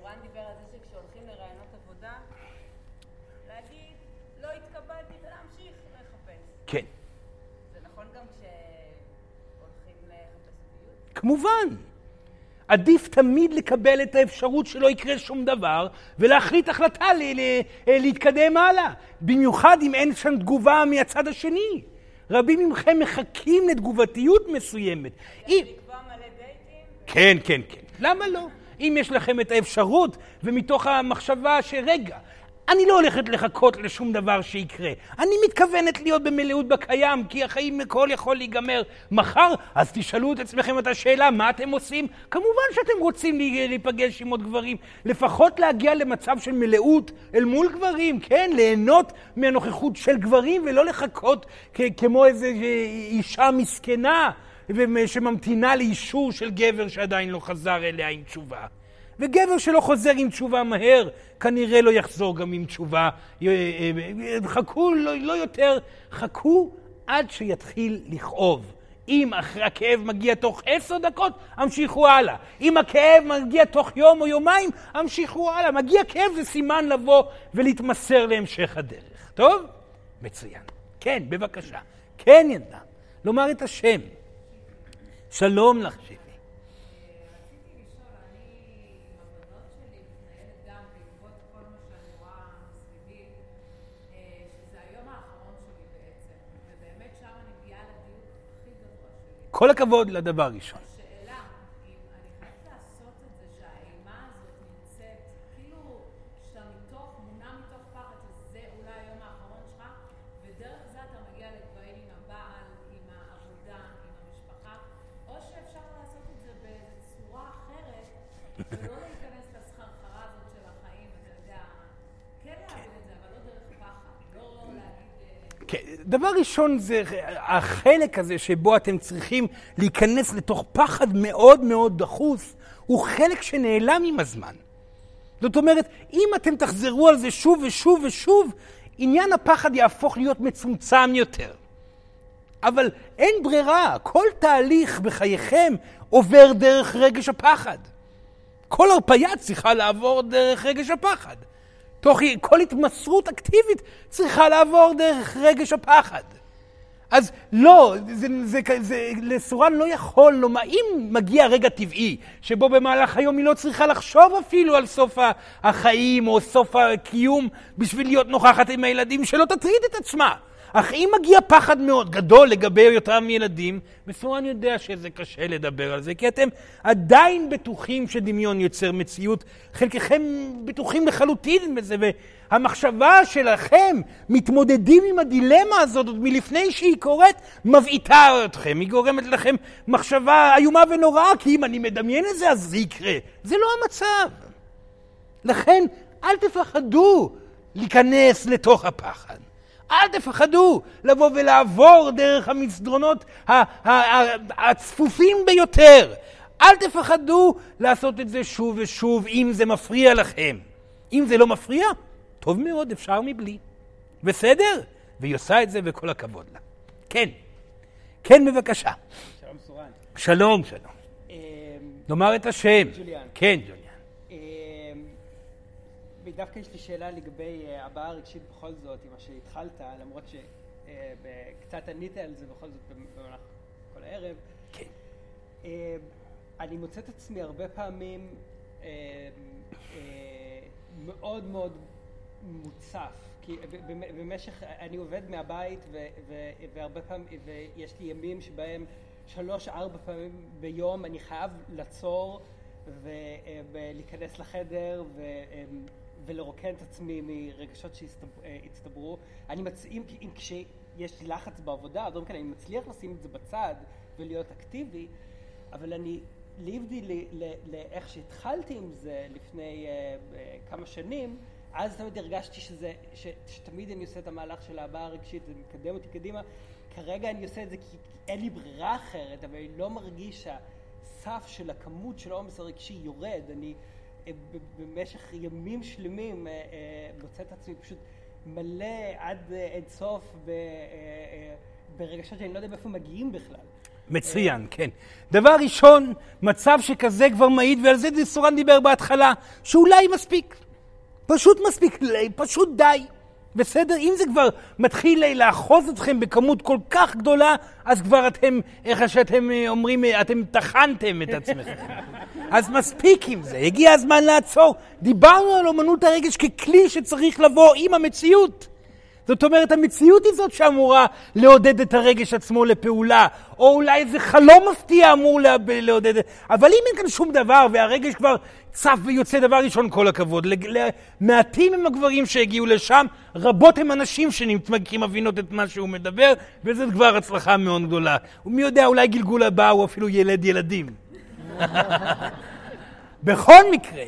סורן דיבר על זה שכשהולכים לראיונות עבודה, להגיד, לא התקבלתי ולהמשיך לחפש. כן. זה נכון גם כשהולכים לחפש זוגיות? כמובן. עדיף תמיד לקבל את האפשרות שלא יקרה שום דבר, ולהחליט החלטה להתקדם הלאה. במיוחד אם אין שם תגובה מהצד השני. רבים מכם מחכים לתגובתיות מסוימת. אם... לקבוע מלא דייטים? כן, כן, כן. למה לא? אם יש לכם את האפשרות, ומתוך המחשבה שרגע, אני לא הולכת לחכות לשום דבר שיקרה. אני מתכוונת להיות במלאות בקיים, כי החיים הכל יכול להיגמר מחר, אז תשאלו את עצמכם את השאלה, מה אתם עושים? כמובן שאתם רוצים להיפגש עם עוד גברים, לפחות להגיע למצב של מלאות אל מול גברים, כן? ליהנות מהנוכחות של גברים ולא לחכות כמו איזו אישה מסכנה שממתינה לאישור של גבר שעדיין לא חזר אליה עם תשובה. וגבר שלא חוזר עם תשובה מהר, כנראה לא יחזור גם עם תשובה. אה, אה, חכו לא, לא יותר, חכו עד שיתחיל לכאוב. אם הכאב מגיע תוך עשר דקות, המשיכו הלאה. אם הכאב מגיע תוך יום או יומיים, המשיכו הלאה. מגיע כאב זה סימן לבוא ולהתמסר להמשך הדרך. טוב? מצוין. כן, בבקשה. כן, ילדה. לומר את השם. שלום לך, כל הכבוד לדבר ראשון. השאלה, אם אני חייבת לעשות את זה שהאימה הזאת נמצאת, כאילו שאתה מתוך, מונע מתוך פחד שזה אולי היום האחרון שלך, ודרך זה אתה מגיע לגבהים עם הבעל, עם העבודה, עם המשפחה, או שאפשר לעשות את זה בצורה אחרת, דבר ראשון זה החלק הזה שבו אתם צריכים להיכנס לתוך פחד מאוד מאוד דחוס, הוא חלק שנעלם עם הזמן. זאת אומרת, אם אתם תחזרו על זה שוב ושוב ושוב, עניין הפחד יהפוך להיות מצומצם יותר. אבל אין ברירה, כל תהליך בחייכם עובר דרך רגש הפחד. כל הרפאיה צריכה לעבור דרך רגש הפחד. תוך כל התמסרות אקטיבית צריכה לעבור דרך רגש הפחד. אז לא, זה, זה, זה, זה, לסורן לא יכול לומר, אם מגיע רגע טבעי, שבו במהלך היום היא לא צריכה לחשוב אפילו על סוף החיים או סוף הקיום בשביל להיות נוכחת עם הילדים, שלא תטריד את עצמה. אך אם מגיע פחד מאוד גדול לגבי אותם ילדים, מסורן יודע שזה קשה לדבר על זה, כי אתם עדיין בטוחים שדמיון יוצר מציאות, חלקכם בטוחים לחלוטין בזה, והמחשבה שלכם, מתמודדים עם הדילמה הזאת עוד מלפני שהיא קורית, מבעיטה אתכם, היא גורמת לכם מחשבה איומה ונוראה, כי אם אני מדמיין את זה, אז זה יקרה. זה לא המצב. לכן, אל תפחדו להיכנס לתוך הפחד. אל תפחדו לבוא ולעבור דרך המסדרונות הצפופים ביותר. אל תפחדו לעשות את זה שוב ושוב אם זה מפריע לכם. אם זה לא מפריע, טוב מאוד, אפשר מבלי. בסדר? והיא עושה את זה וכל הכבוד לה. כן. כן, בבקשה. שלום סורן. שלום, שלום. אמ, נאמר את השם. ג'וליאן. כן, ג'וליאן. דווקא יש לי שאלה לגבי אה, הבעה הרגשית בכל זאת, עם מה שהתחלת, למרות שקצת ענית על זה בכל זאת במהלך כל הערב. כן. אה, אני מוצא את עצמי הרבה פעמים אה, מאוד מאוד מוצף. כי במשך, אני עובד מהבית והרבה פעמים, ויש לי ימים שבהם שלוש ארבע פעמים ביום אני חייב לעצור ולהיכנס לחדר ולרוקן את עצמי מרגשות שהצטברו. אני מצ... אם, כשיש לחץ בעבודה, אז כן, אני מצליח לשים את זה בצד ולהיות אקטיבי, אבל אני, להבדיל לאיך שהתחלתי עם זה לפני uh, uh, כמה שנים, אז תמיד הרגשתי שזה, ש, שתמיד אני עושה את המהלך של ההבעה הרגשית, זה מקדם אותי קדימה. כרגע אני עושה את זה כי אין לי ברירה אחרת, אבל אני לא מרגיש שהסף של הכמות של העומס הרגשי יורד. אני במשך ימים שלמים אה, אה, מוצא את עצמי פשוט מלא עד אין סוף אה, ברגשות שאני לא יודע מאיפה מגיעים בכלל. מצוין, כן. דבר ראשון, מצב שכזה כבר מעיד, ועל זה סורן דיבר בהתחלה, שאולי מספיק. פשוט מספיק, פשוט די. בסדר? אם זה כבר מתחיל לאחוז אתכם בכמות כל כך גדולה, אז כבר אתם, איך שאתם אומרים, אתם טחנתם את עצמכם. אז מספיק עם זה, הגיע הזמן לעצור. דיברנו על אומנות הרגש ככלי שצריך לבוא עם המציאות. זאת אומרת, המציאות היא זאת שאמורה לעודד את הרגש עצמו לפעולה, או אולי איזה חלום מפתיע אמור לעודד, אבל אם אין כאן שום דבר והרגש כבר צף ויוצא דבר ראשון, כל הכבוד. מעטים הם הגברים שהגיעו לשם, רבות הם הנשים שנתמקים מבינות את מה שהוא מדבר, וזו כבר הצלחה מאוד גדולה. ומי יודע, אולי גלגול הבא הוא אפילו ילד ילדים. בכל מקרה,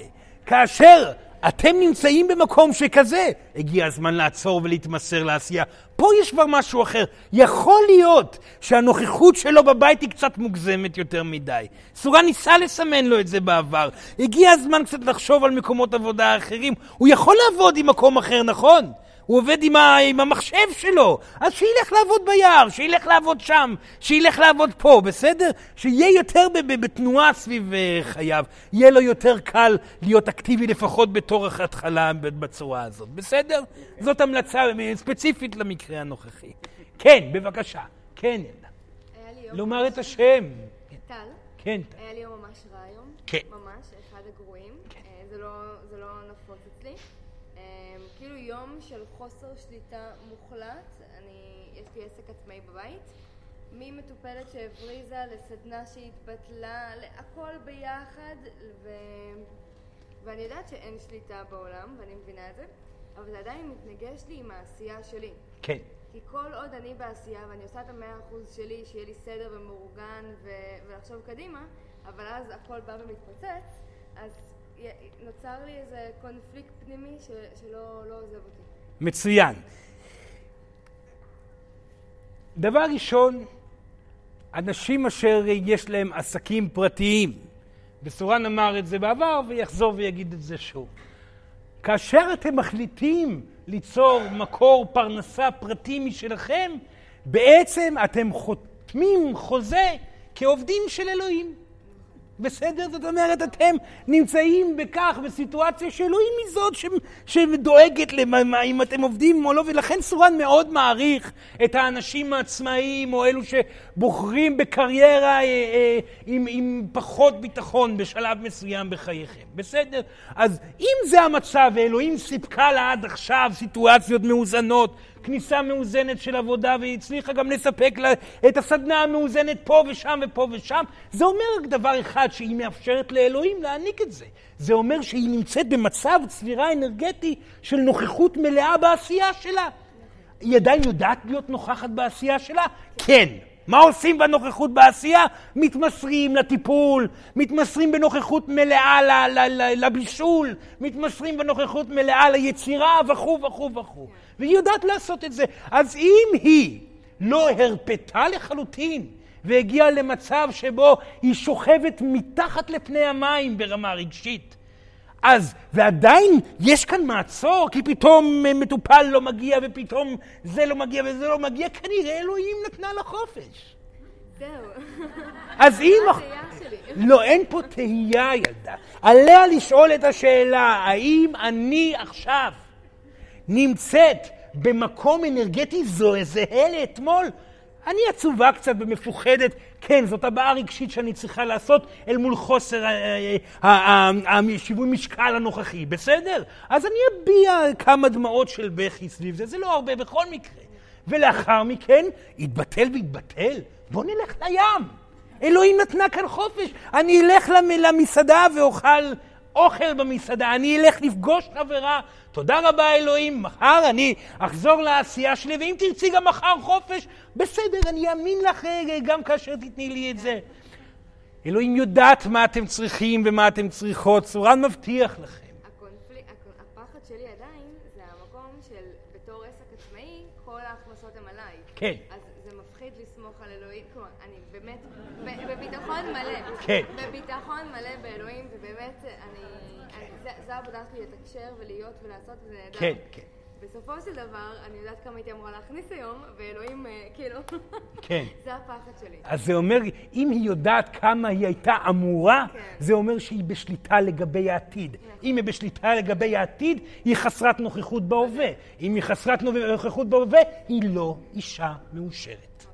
כאשר אתם נמצאים במקום שכזה, הגיע הזמן לעצור ולהתמסר לעשייה. פה יש כבר משהו אחר. יכול להיות שהנוכחות שלו בבית היא קצת מוגזמת יותר מדי. סורה ניסה לסמן לו את זה בעבר. הגיע הזמן קצת לחשוב על מקומות עבודה אחרים. הוא יכול לעבוד עם מקום אחר, נכון? הוא עובד עם, ה, עם המחשב שלו, אז שילך לעבוד ביער, שילך לעבוד שם, שילך לעבוד פה, בסדר? שיהיה יותר ב, ב, בתנועה סביב uh, חייו, יהיה לו יותר קל להיות אקטיבי לפחות בתור התחלה בצורה הזאת, בסדר? זאת המלצה ספציפית למקרה הנוכחי. כן, בבקשה. כן. לומר את השם. טל. כן, טל. היה לי יום ממש רע היום. כן. ממש, אחד הגרועים. כן. זה לא, זה לא נפוץ אצלי. כאילו יום של חוסר שליטה מוחלט. אני, יש לי עסק עצמאי בבית. ממטופלת שהבריזה לסדנה שהתבטלה, הכל ביחד, ו... ואני יודעת שאין שליטה בעולם, ואני מבינה את זה, אבל זה עדיין מתנגש לי עם העשייה שלי. כן. כי כל עוד אני בעשייה ואני עושה את המאה אחוז שלי, שיהיה לי סדר ומאורגן ו... ולחשוב קדימה, אבל אז הכל בא ומתפוצץ, אז נוצר לי איזה קונפליקט פנימי ש... שלא לא עוזב אותי. מצוין. דבר ראשון, אנשים אשר יש להם עסקים פרטיים, וסורן אמר את זה בעבר ויחזור ויגיד את זה שוב. כאשר אתם מחליטים ליצור מקור פרנסה פרטי משלכם, בעצם אתם חותמים חוזה כעובדים של אלוהים. בסדר? זאת אומרת, אתם נמצאים בכך, בסיטואציה שאלוהים היא זאת ש... שדואגת למה, אם אתם עובדים או לא, ולכן סורן מאוד מעריך את האנשים העצמאיים, או אלו שבוחרים בקריירה אה, אה, עם, עם פחות ביטחון בשלב מסוים בחייכם. בסדר? אז אם זה המצב, ואלוהים סיפקה לה עד עכשיו סיטואציות מאוזנות, כניסה מאוזנת של עבודה, והיא הצליחה גם לספק לה את הסדנה המאוזנת פה ושם ופה ושם. זה אומר רק דבר אחד, שהיא מאפשרת לאלוהים להעניק את זה. זה אומר שהיא נמצאת במצב צבירה אנרגטי של נוכחות מלאה בעשייה שלה. היא עדיין יודעת להיות נוכחת בעשייה שלה? כן. מה עושים בנוכחות בעשייה? מתמסרים לטיפול, מתמסרים בנוכחות מלאה לבישול, מתמסרים בנוכחות מלאה ליצירה וכו' וכו' וכו'. והיא יודעת לעשות את זה. אז אם היא לא הרפתה לחלוטין והגיעה למצב שבו היא שוכבת מתחת לפני המים ברמה רגשית, אז, ועדיין יש כאן מעצור, כי פתאום מטופל לא מגיע, ופתאום זה לא מגיע וזה לא מגיע, כנראה אלוהים נתנה לה חופש. זהו. אז אם... לא, אין פה תהייה, ילדה. עליה לשאול את השאלה, האם אני עכשיו נמצאת במקום אנרגטי זהה לאתמול? אני עצובה קצת ומפוחדת, כן, זאת הבעה רגשית שאני צריכה לעשות אל מול חוסר אה, אה, השיווי משקל הנוכחי, בסדר? אז אני אביע כמה דמעות של בכי סביב זה, זה לא הרבה בכל מקרה. ולאחר מכן, יתבטל ויתבטל, בוא נלך לים. אלוהים נתנה כאן חופש. אני אלך למסעדה ואוכל אוכל במסעדה, אני אלך לפגוש חברה. תודה רבה אלוהים, מחר אני אחזור לעשייה שלי, ואם תרצי גם מחר חופש, בסדר, אני אאמין לך אה, גם כאשר תתני לי את זה. אלוהים יודעת מה אתם צריכים ומה אתם צריכות, סורן מבטיח לכם. הקונפליק, הקונ- הפחד שלי עדיין זה המקום של בתור עסק עצמאי, כל ההכנסות הן עליי. כן. אז זה מפחיד לסמוך על אלוהים, כלומר, אני באמת, בביטחון מלא. כן. בביטחון מלא באלוהים, העבודה שלי, לתקשר ולהיות ולעשות, וזה נהדר. כן, כן. בסופו של דבר, אני יודעת כמה הייתי אמורה להכניס היום, ואלוהים, אה, כאילו, כן. זה הפחד שלי. אז זה אומר, אם היא יודעת כמה היא הייתה אמורה, כן. זה אומר שהיא בשליטה לגבי העתיד. אם היא בשליטה לגבי העתיד, היא חסרת נוכחות בהווה. אם היא חסרת נוכחות בהווה, היא לא אישה מאושרת.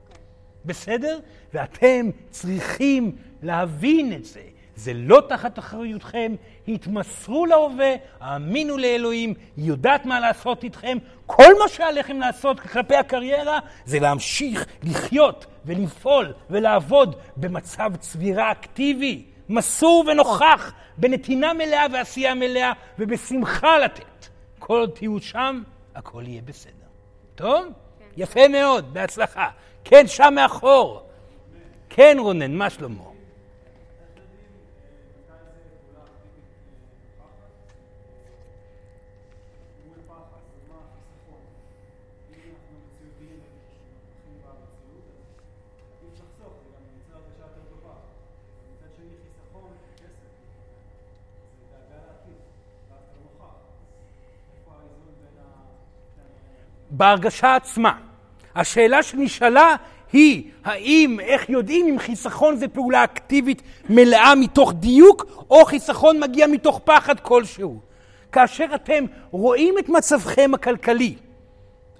בסדר? ואתם צריכים להבין את זה. זה לא תחת אחריותכם, התמסרו להווה, האמינו לאלוהים, היא יודעת מה לעשות איתכם. כל מה שעליכם לעשות כלפי הקריירה זה להמשיך לחיות ולפעול ולעבוד במצב צבירה אקטיבי, מסור ונוכח, בנתינה מלאה ועשייה מלאה ובשמחה לתת. כל עוד תהיו שם, הכל יהיה בסדר. טוב? יפה מאוד, בהצלחה. כן, שם מאחור. כן, רונן, מה שלמה? בהרגשה עצמה. השאלה שנשאלה היא, האם, איך יודעים אם חיסכון זה פעולה אקטיבית מלאה מתוך דיוק, או חיסכון מגיע מתוך פחד כלשהו. כאשר אתם רואים את מצבכם הכלכלי,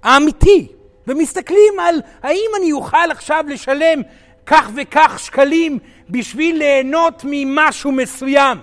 האמיתי, ומסתכלים על האם אני אוכל עכשיו לשלם כך וכך שקלים בשביל ליהנות ממשהו מסוים.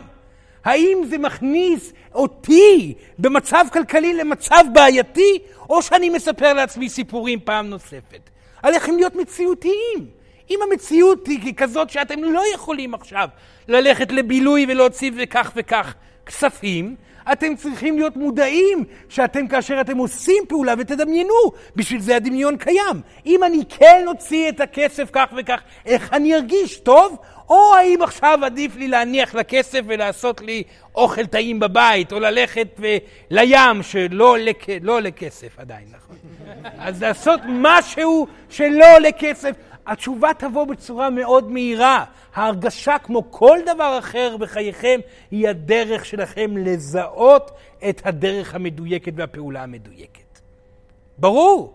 האם זה מכניס אותי במצב כלכלי למצב בעייתי, או שאני מספר לעצמי סיפורים פעם נוספת? עליכם להיות מציאותיים. אם המציאות היא כזאת שאתם לא יכולים עכשיו ללכת לבילוי ולהוציא וכך וכך כספים, אתם צריכים להיות מודעים שאתם, כאשר אתם עושים פעולה, ותדמיינו, בשביל זה הדמיון קיים. אם אני כן אוציא את הכסף כך וכך, איך אני ארגיש? טוב? או האם עכשיו עדיף לי להניח לכסף ולעשות לי אוכל טעים בבית, או ללכת ו... לים שלא עולה לא כסף עדיין, נכון? אז לעשות משהו שלא עולה כסף. התשובה תבוא בצורה מאוד מהירה. ההרגשה, כמו כל דבר אחר בחייכם, היא הדרך שלכם לזהות את הדרך המדויקת והפעולה המדויקת. ברור.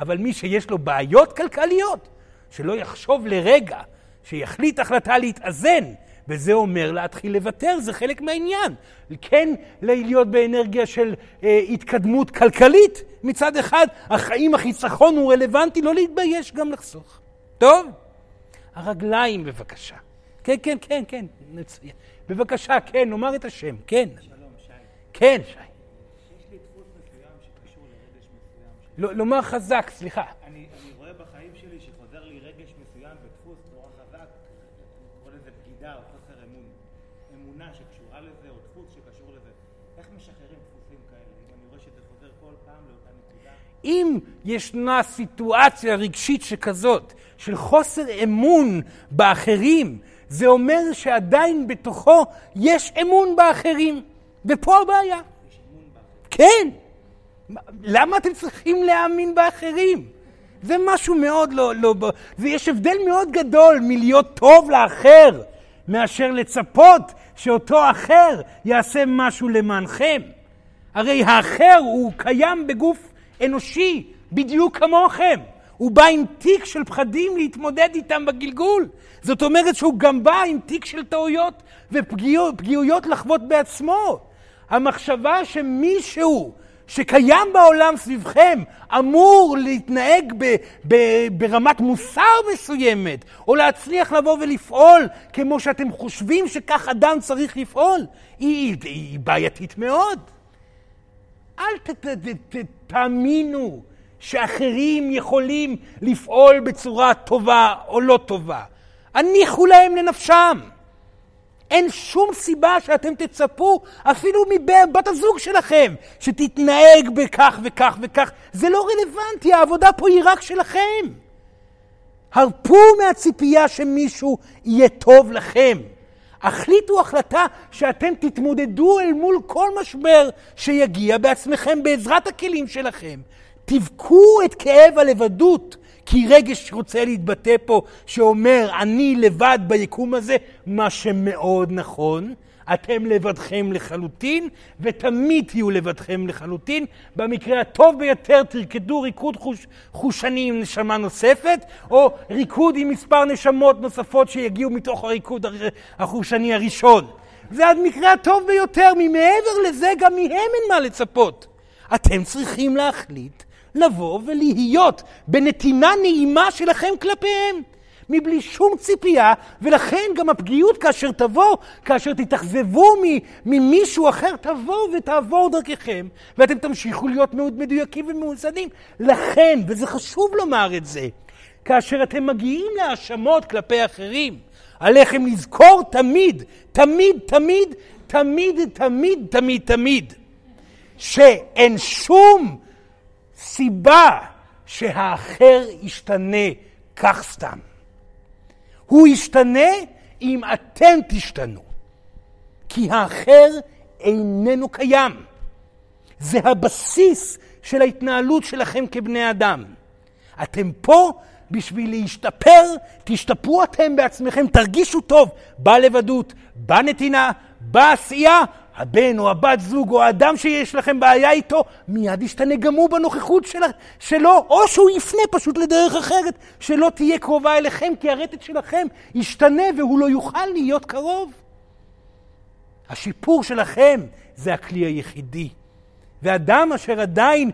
אבל מי שיש לו בעיות כלכליות, שלא יחשוב לרגע, שיחליט החלטה להתאזן, וזה אומר להתחיל לוותר, זה חלק מהעניין. כן להיות באנרגיה של אה, התקדמות כלכלית מצד אחד, אך האם החיסכון הוא רלוונטי? לא להתבייש, גם לחסוך. טוב? הרגליים בבקשה. כן, כן, כן, כן, נצוין. בבקשה, כן, נאמר את השם, כן. שלום, שי. כן, שי. יש לי דפוס מסוים שקשור לרגש מסוים. ש- לא- לומר חזק, סליחה. אני, אני רואה בחיים שלי שחוזר לי רגש מסוים בדפוס נורא חזק, אני קורא לזה בגידה או חוסר אמון. אמונה שקשורה לזה או דפוס שקשור לזה. איך משחררים דפוסים כאלה? אם אני רואה שזה חוזר כל פעם לאותה נקודה. אם ישנה סיטואציה רגשית שכזאת, של חוסר אמון באחרים, זה אומר שעדיין בתוכו יש אמון באחרים. ופה הבעיה. כן. מה- למה אתם צריכים להאמין באחרים? זה משהו מאוד לא... לא ויש הבדל מאוד גדול מלהיות טוב לאחר, מאשר לצפות שאותו אחר יעשה משהו למענכם. הרי האחר הוא קיים בגוף אנושי, בדיוק כמוכם. הוא בא עם תיק של פחדים להתמודד איתם בגלגול. זאת אומרת שהוא גם בא עם תיק של טעויות ופגיעויות לחוות בעצמו. המחשבה שמישהו שקיים בעולם סביבכם אמור להתנהג ב, ב, ברמת מוסר מסוימת, או להצליח לבוא ולפעול כמו שאתם חושבים שכך אדם צריך לפעול, היא, היא בעייתית מאוד. אל ת, ת, ת, ת, תאמינו שאחרים יכולים לפעול בצורה טובה או לא טובה. הניחו להם לנפשם. אין שום סיבה שאתם תצפו אפילו מבת הזוג שלכם שתתנהג בכך וכך וכך. זה לא רלוונטי, העבודה פה היא רק שלכם. הרפו מהציפייה שמישהו יהיה טוב לכם. החליטו החלטה שאתם תתמודדו אל מול כל משבר שיגיע בעצמכם בעזרת הכלים שלכם. תבכו את כאב הלבדות, כי רגש רוצה להתבטא פה, שאומר, אני לבד ביקום הזה, מה שמאוד נכון. אתם לבדכם לחלוטין, ותמיד תהיו לבדכם לחלוטין. במקרה הטוב ביותר תרקדו ריקוד חוש, חושני עם נשמה נוספת, או ריקוד עם מספר נשמות נוספות שיגיעו מתוך הריקוד הר- החושני הראשון. זה המקרה הטוב ביותר, ממעבר לזה גם מהם אין מה לצפות. אתם צריכים להחליט לבוא ולהיות בנתינה נעימה שלכם כלפיהם. מבלי שום ציפייה, ולכן גם הפגיעות כאשר תבוא, כאשר תתאכזבו ממישהו אחר, תבוא ותעבור דרככם, ואתם תמשיכו להיות מאוד מדויקים ומאוזנים. לכן, וזה חשוב לומר את זה, כאשר אתם מגיעים להאשמות כלפי אחרים, עליכם לזכור תמיד, תמיד, תמיד, תמיד, תמיד, תמיד, תמיד, שאין שום סיבה שהאחר ישתנה כך סתם. הוא ישתנה אם אתם תשתנו. כי האחר איננו קיים. זה הבסיס של ההתנהלות שלכם כבני אדם. אתם פה בשביל להשתפר, תשתפרו אתם בעצמכם, תרגישו טוב בלבדות, בנתינה, בעשייה. הבן או הבת זוג או האדם שיש לכם בעיה איתו, מיד ישתנה גם הוא בנוכחות של, שלו, או שהוא יפנה פשוט לדרך אחרת, שלא תהיה קרובה אליכם, כי הרטט שלכם ישתנה והוא לא יוכל להיות קרוב. השיפור שלכם זה הכלי היחידי. ואדם אשר עדיין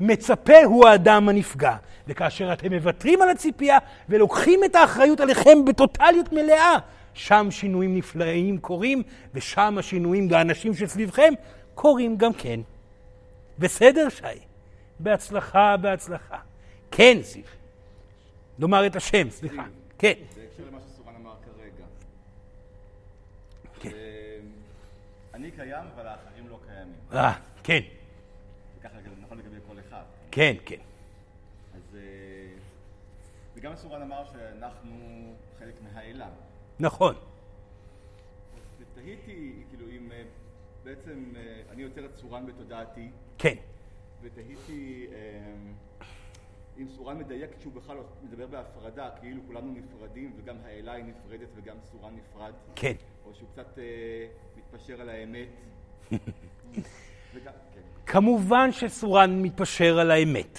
מצפה הוא האדם הנפגע. וכאשר אתם מוותרים על הציפייה ולוקחים את האחריות עליכם בטוטליות מלאה, שם שינויים נפלאים קורים, ושם השינויים לאנשים שסביבכם קורים גם כן. בסדר, שי? בהצלחה, בהצלחה. כן, זיו. לומר את השם, סליחה. כן. בהקשר למה שסורן אמר כרגע. כן. אה, אני קיים, אבל האחרים לא קיימים. אה, כן, וככה זה נכון לגבי כל אחד. כן, כן. אז... אה, וגם סורן אמר שאנחנו חלק מהאלה. נכון. ותהיתי, כאילו, אם אה, בעצם אה, אני יוצר את סורן בתודעתי, כן. ותהיתי אה, אם סורן מדייק כשהוא בכלל מדבר בהפרדה, כאילו כולנו נפרדים וגם האלה היא נפרדת וגם סורן נפרד, כן. או שהוא קצת מתפשר על האמת. וגם, כן. כמובן שסורן מתפשר על האמת.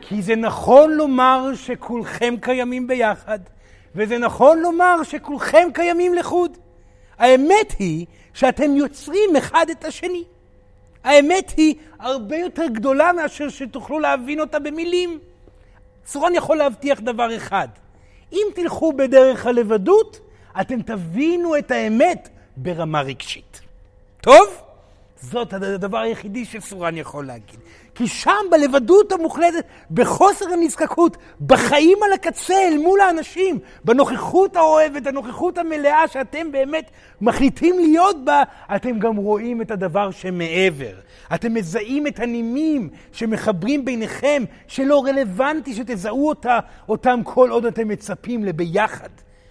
כי זה נכון לומר שכולכם קיימים ביחד, וזה נכון לומר שכולכם קיימים לחוד. האמת היא שאתם יוצרים אחד את השני. האמת היא הרבה יותר גדולה מאשר שתוכלו להבין אותה במילים. סורן יכול להבטיח דבר אחד, אם תלכו בדרך הלבדות, אתם תבינו את האמת ברמה רגשית. טוב? זאת הדבר היחידי שסורן יכול להגיד. כי שם, בלבדות המוחלטת, בחוסר הנזקקות, בחיים על הקצה אל מול האנשים, בנוכחות האוהבת, הנוכחות המלאה שאתם באמת מחליטים להיות בה, אתם גם רואים את הדבר שמעבר. אתם מזהים את הנימים שמחברים ביניכם, שלא רלוונטי שתזהו אותה, אותם כל עוד אתם מצפים לביחד.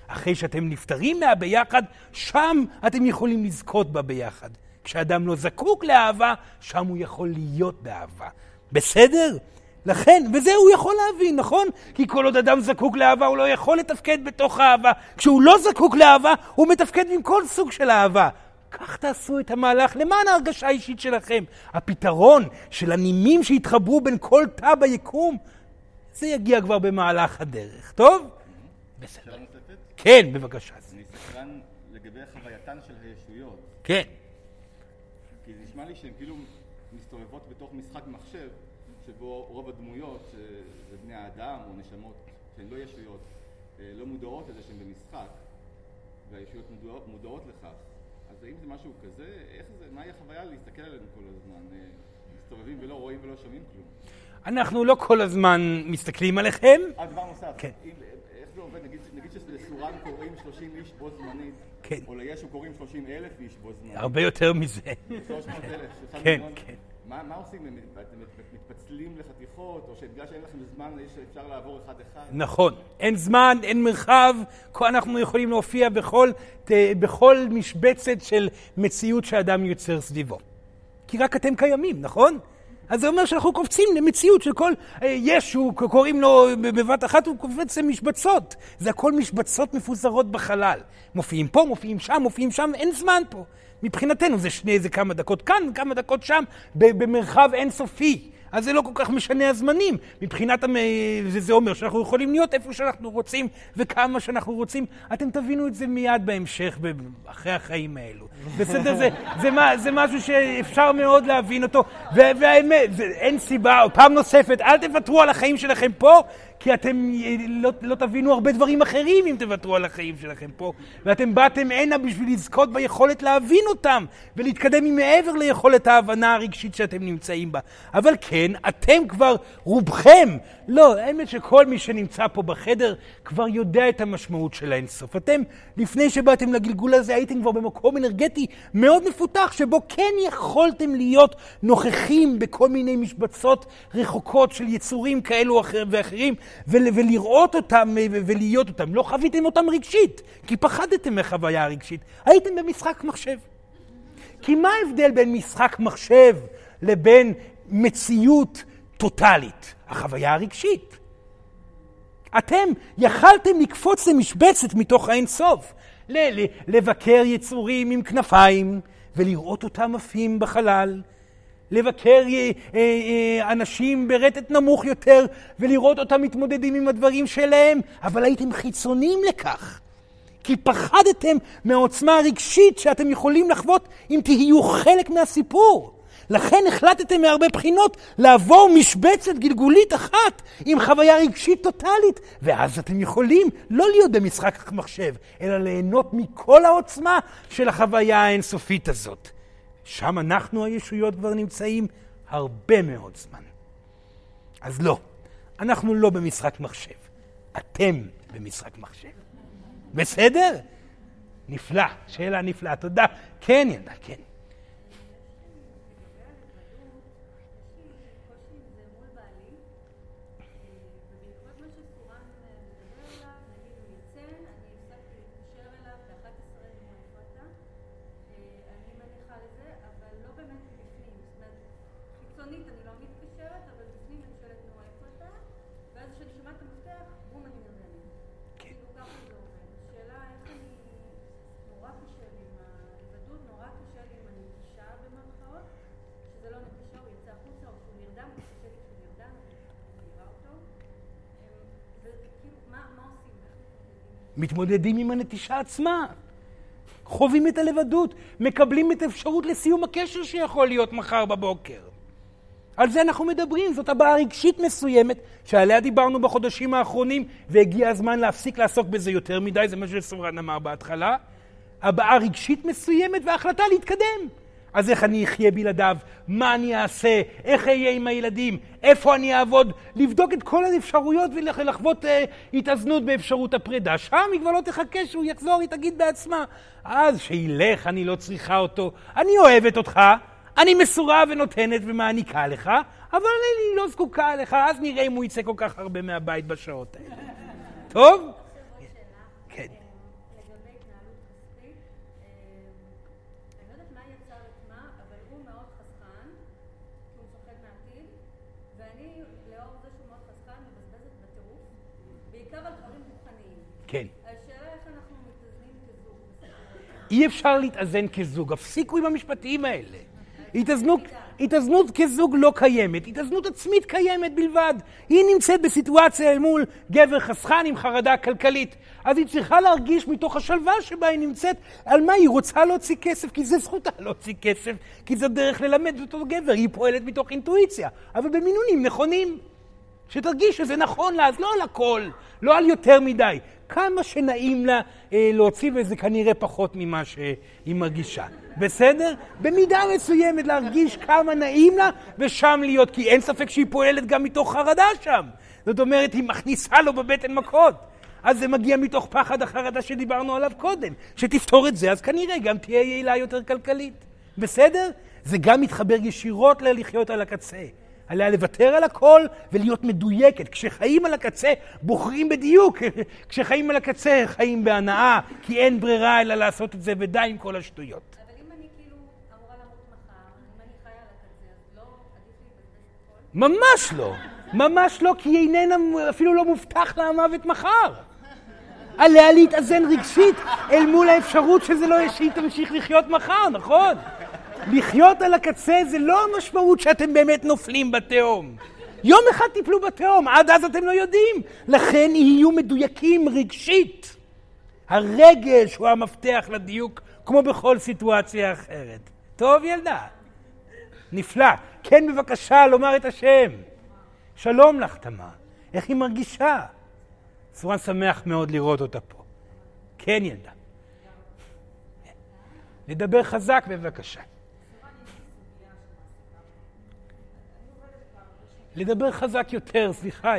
אחרי שאתם נפטרים מהביחד, שם אתם יכולים לזכות בביחד. כשאדם לא זקוק לאהבה, שם הוא יכול להיות באהבה. בסדר? לכן, וזה הוא יכול להבין, נכון? כי כל עוד אדם זקוק לאהבה, הוא לא יכול לתפקד בתוך האהבה. כשהוא לא זקוק לאהבה, הוא מתפקד עם כל סוג של אהבה. כך תעשו את המהלך למען ההרגשה האישית שלכם. הפתרון של הנימים שהתחברו בין כל תא ביקום, זה יגיע כבר במהלך הדרך. טוב? בסדר. כן, בבקשה. אני סקרן לגבי חווייתן של הישויות. כן. כי זה נשמע לי שהן כאילו מסתובבות בתוך משחק מחשב, שבו רוב הדמויות, שזה בני האדם או נשמות שהן לא ישויות, אה, לא מודעות לזה שהן במשחק, והישויות מודעות, מודעות לכך. אז האם זה משהו כזה? איך זה, מהי החוויה להסתכל עלינו כל הזמן? אה, מסתובבים ולא רואים ולא שומעים כלום. אנחנו לא כל הזמן מסתכלים עליכם. אה, דבר נוסף. כן. אם, איך זה עובד? נגיד, נגיד שלסורן קוראים 30 איש בו זמנית, כן. או לישו קוראים 30 אלף איש בו זמנית. הרבה יותר מזה. 300 אלף, כן. כן. מה, מה עושים? אתם מתפצלים לחתיכות, או שבגלל שאין לכם זמן אפשר לעבור אחד-אחד? נכון. אין זמן, אין מרחב, אנחנו יכולים להופיע בכל, בכל משבצת של מציאות שאדם יוצר סביבו. כי רק אתם קיימים, נכון? אז זה אומר שאנחנו קופצים למציאות של כל אה, ישו, קוראים לו בבת אחת, הוא קופץ למשבצות. זה הכל משבצות מפוזרות בחלל. מופיעים פה, מופיעים שם, מופיעים שם, אין זמן פה. מבחינתנו זה שני, זה כמה דקות כאן, כמה דקות שם, במרחב אינסופי. אז זה לא כל כך משנה הזמנים. מבחינת, המ... זה, זה אומר שאנחנו יכולים להיות איפה שאנחנו רוצים וכמה שאנחנו רוצים. אתם תבינו את זה מיד בהמשך, אחרי החיים האלו. בסדר? זה, זה, מה- זה משהו שאפשר מאוד להבין אותו. והאמת, אין סיבה, פעם נוספת, אל תוותרו על החיים שלכם פה, כי אתם אה, לא, לא תבינו הרבה דברים אחרים אם תוותרו על החיים שלכם פה. ואתם באתם הנה בשביל לזכות ביכולת להבין אותם, ולהתקדם ממעבר ליכולת ההבנה הרגשית שאתם נמצאים בה. אבל כן, אתם כבר, רובכם, לא, האמת שכל מי שנמצא פה בחדר כבר יודע את המשמעות של האינסוף. אתם, לפני שבאתם לגלגול הזה, הייתם כבר במקום אנרגטי מאוד מפותח, שבו כן יכולתם להיות נוכחים בכל מיני משבצות רחוקות של יצורים כאלו אחר- ואחרים, ול, ולראות אותם ו- ולהיות אותם. לא חוויתם אותם רגשית, כי פחדתם מהחוויה הרגשית. הייתם במשחק מחשב. כי מה ההבדל בין משחק מחשב לבין מציאות טוטאלית? החוויה הרגשית. אתם יכלתם לקפוץ למשבצת מתוך האינסוף, ל- ל- לבקר יצורים עם כנפיים ולראות אותם עפים בחלל, לבקר אה, אה, אה, אנשים ברטט נמוך יותר ולראות אותם מתמודדים עם הדברים שלהם, אבל הייתם חיצוניים לכך. כי פחדתם מהעוצמה הרגשית שאתם יכולים לחוות אם תהיו חלק מהסיפור. לכן החלטתם מהרבה בחינות לעבור משבצת גלגולית אחת עם חוויה רגשית טוטאלית, ואז אתם יכולים לא להיות במשחק מחשב, אלא ליהנות מכל העוצמה של החוויה האינסופית הזאת. שם אנחנו הישויות כבר נמצאים הרבה מאוד זמן. אז לא, אנחנו לא במשחק מחשב, אתם במשחק מחשב. בסדר? נפלא, שאלה נפלאה, תודה. כן, ילדה, כן. מתמודדים עם הנטישה עצמה. חווים את הלבדות, מקבלים את האפשרות לסיום הקשר שיכול להיות מחר בבוקר. על זה אנחנו מדברים, זאת הבעיה רגשית מסוימת שעליה דיברנו בחודשים האחרונים, והגיע הזמן להפסיק לעסוק בזה יותר מדי, זה מה שסורן אמר בהתחלה. הבעיה רגשית מסוימת וההחלטה להתקדם. אז איך אני אחיה בלעדיו? מה אני אעשה? איך אהיה עם הילדים? איפה אני אעבוד? לבדוק את כל האפשרויות ולחוות אה, התאזנות באפשרות הפרידה. שם היא כבר לא תחכה שהוא יחזור, היא תגיד בעצמה. אז שילך, אני לא צריכה אותו. אני אוהבת אותך, אני מסורה ונותנת ומעניקה לך, אבל אני לא זקוקה לך, אז נראה אם הוא יצא כל כך הרבה מהבית בשעות האלה. טוב? כן. השאלה איך אנחנו מתאזנים כזוג. בסיפור הזה. אי אפשר להתאזן כזוג, הפסיקו עם המשפטים האלה. התאזנות, התאזנות כזוג לא קיימת, התאזנות עצמית קיימת בלבד. היא נמצאת בסיטואציה אל מול גבר חסכן עם חרדה כלכלית. אז היא צריכה להרגיש מתוך השלווה שבה היא נמצאת, על מה היא רוצה להוציא כסף, כי זה זכותה להוציא כסף, כי זו דרך ללמד אותו גבר, היא פועלת מתוך אינטואיציה, אבל במינונים נכונים. שתרגיש שזה נכון לה, אז לא על הכל, לא על יותר מדי. כמה שנעים לה אה, להוציא, וזה כנראה פחות ממה שהיא מרגישה. בסדר? במידה מסוימת להרגיש כמה נעים לה, ושם להיות, כי אין ספק שהיא פועלת גם מתוך חרדה שם. זאת אומרת, היא מכניסה לו בבטן מכות. אז זה מגיע מתוך פחד החרדה שדיברנו עליו קודם. שתפתור את זה, אז כנראה גם תהיה יעילה יותר כלכלית. בסדר? זה גם מתחבר ישירות ללחיות על הקצה. עליה לוותר על הכל ולהיות מדויקת. כשחיים על הקצה, בוחרים בדיוק. כשחיים על הקצה, חיים בהנאה, כי אין ברירה אלא לעשות את זה, ודי עם כל השטויות. כאילו לא? ממש לא. ממש לא, כי היא איננה, אפילו לא מובטח לה המוות מחר. עליה להתאזן רגשית אל מול האפשרות שזה לא, שהיא תמשיך לחיות מחר, נכון? לחיות על הקצה זה לא המשמעות שאתם באמת נופלים בתהום. יום אחד תיפלו בתהום, עד אז אתם לא יודעים. לכן יהיו מדויקים רגשית. הרגש הוא המפתח לדיוק, כמו בכל סיטואציה אחרת. טוב, ילדה? נפלא. כן, בבקשה, לומר את השם. שלום לך, תמר. איך היא מרגישה? סורן שמח מאוד לראות אותה פה. כן, ילדה. לדבר חזק, בבקשה. לדבר חזק יותר, סליחה.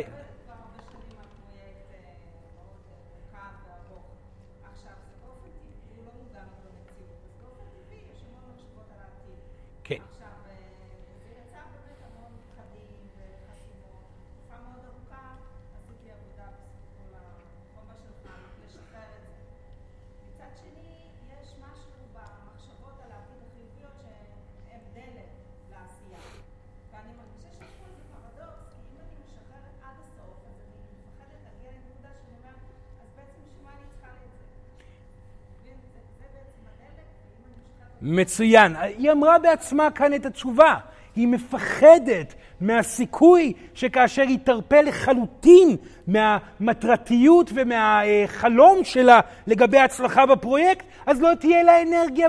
מצוין. היא אמרה בעצמה כאן את התשובה. היא מפחדת מהסיכוי שכאשר היא תרפה לחלוטין מהמטרתיות ומהחלום שלה לגבי ההצלחה בפרויקט, אז לא תהיה לה אנרגיה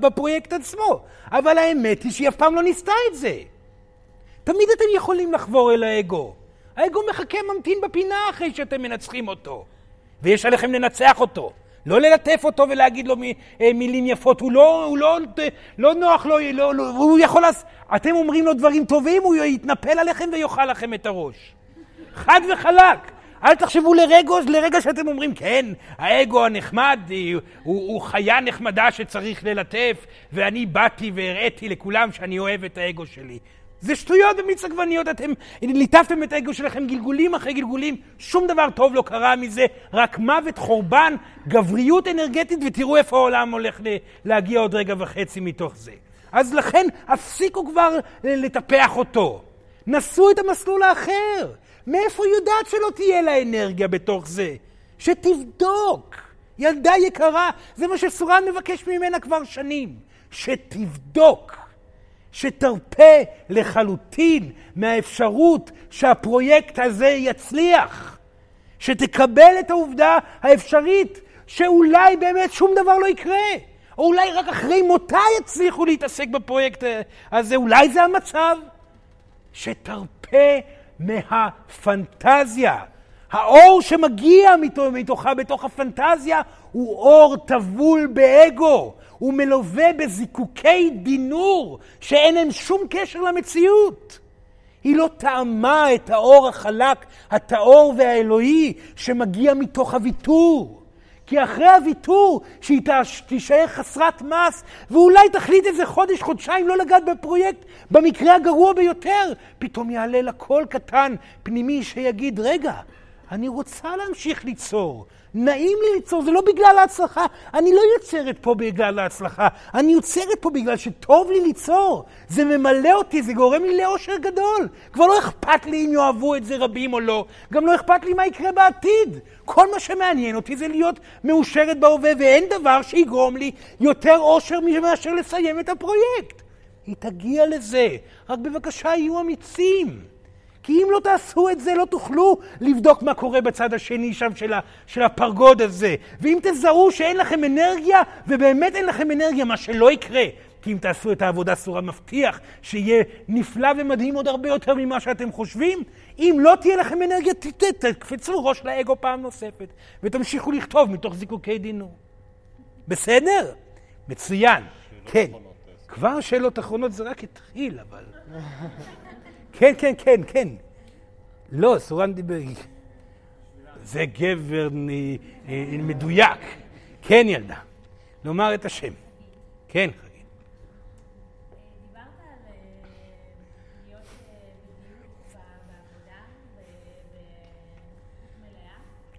בפרויקט עצמו. אבל האמת היא שהיא אף פעם לא ניסתה את זה. תמיד אתם יכולים לחבור אל האגו. האגו מחכה, ממתין בפינה אחרי שאתם מנצחים אותו. ויש עליכם לנצח אותו. לא ללטף אותו ולהגיד לו אה, מילים יפות, הוא לא, הוא לא, לא נוח לו, לא, לא, הוא יכול לעשות... אתם אומרים לו דברים טובים, הוא יתנפל עליכם ויאכל לכם את הראש. חד וחלק. אל תחשבו לרגע, לרגע שאתם אומרים, כן, האגו הנחמד הוא, הוא חיה נחמדה שצריך ללטף, ואני באתי והראיתי לכולם שאני אוהב את האגו שלי. זה שטויות במיץ עגבניות, אתם ליטפתם את האגו שלכם גלגולים אחרי גלגולים, שום דבר טוב לא קרה מזה, רק מוות, חורבן, גבריות אנרגטית, ותראו איפה העולם הולך להגיע עוד רגע וחצי מתוך זה. אז לכן, הפסיקו כבר לטפח אותו. נסו את המסלול האחר. מאיפה היא יודעת שלא תהיה לה אנרגיה בתוך זה? שתבדוק. ילדה יקרה, זה מה שסורן מבקש ממנה כבר שנים. שתבדוק. שתרפה לחלוטין מהאפשרות שהפרויקט הזה יצליח. שתקבל את העובדה האפשרית שאולי באמת שום דבר לא יקרה. או אולי רק אחרי מותה יצליחו להתעסק בפרויקט הזה, אולי זה המצב. שתרפה מהפנטזיה. האור שמגיע מתוכה בתוך הפנטזיה הוא אור טבול באגו. הוא מלווה בזיקוקי דינור שאין להם שום קשר למציאות. היא לא טעמה את האור החלק, הטהור והאלוהי שמגיע מתוך הוויתור. כי אחרי הוויתור, שהיא תישאר חסרת מס, ואולי תחליט איזה חודש, חודשיים לא לגעת בפרויקט, במקרה הגרוע ביותר, פתאום יעלה לה קול קטן, פנימי, שיגיד, רגע, אני רוצה להמשיך ליצור. נעים לי ליצור, זה לא בגלל ההצלחה. אני לא יוצרת פה בגלל ההצלחה, אני יוצרת פה בגלל שטוב לי ליצור. זה ממלא אותי, זה גורם לי לאושר גדול. כבר לא אכפת לי אם יאהבו את זה רבים או לא. גם לא אכפת לי מה יקרה בעתיד. כל מה שמעניין אותי זה להיות מאושרת בהווה, ואין דבר שיגרום לי יותר אושר מאשר לסיים את הפרויקט. היא תגיע לזה. רק בבקשה, יהיו אמיצים. כי אם לא תעשו את זה, לא תוכלו לבדוק מה קורה בצד השני שם של, ה, של הפרגוד הזה. ואם תזהו שאין לכם אנרגיה, ובאמת אין לכם אנרגיה, מה שלא יקרה, כי אם תעשו את העבודה סורה מבטיח שיהיה נפלא ומדהים עוד הרבה יותר ממה שאתם חושבים. אם לא תהיה לכם אנרגיה, תקפצו ראש לאגו פעם נוספת, ותמשיכו לכתוב מתוך זיקוקי דינור. בסדר? מצוין. כן. כבר שאלות אחרונות זה רק התחיל, אבל... כן, כן, כן, כן. לא, סורן דיבר... זה גבר מדויק. כן, ילדה. לומר את השם. כן, חגית.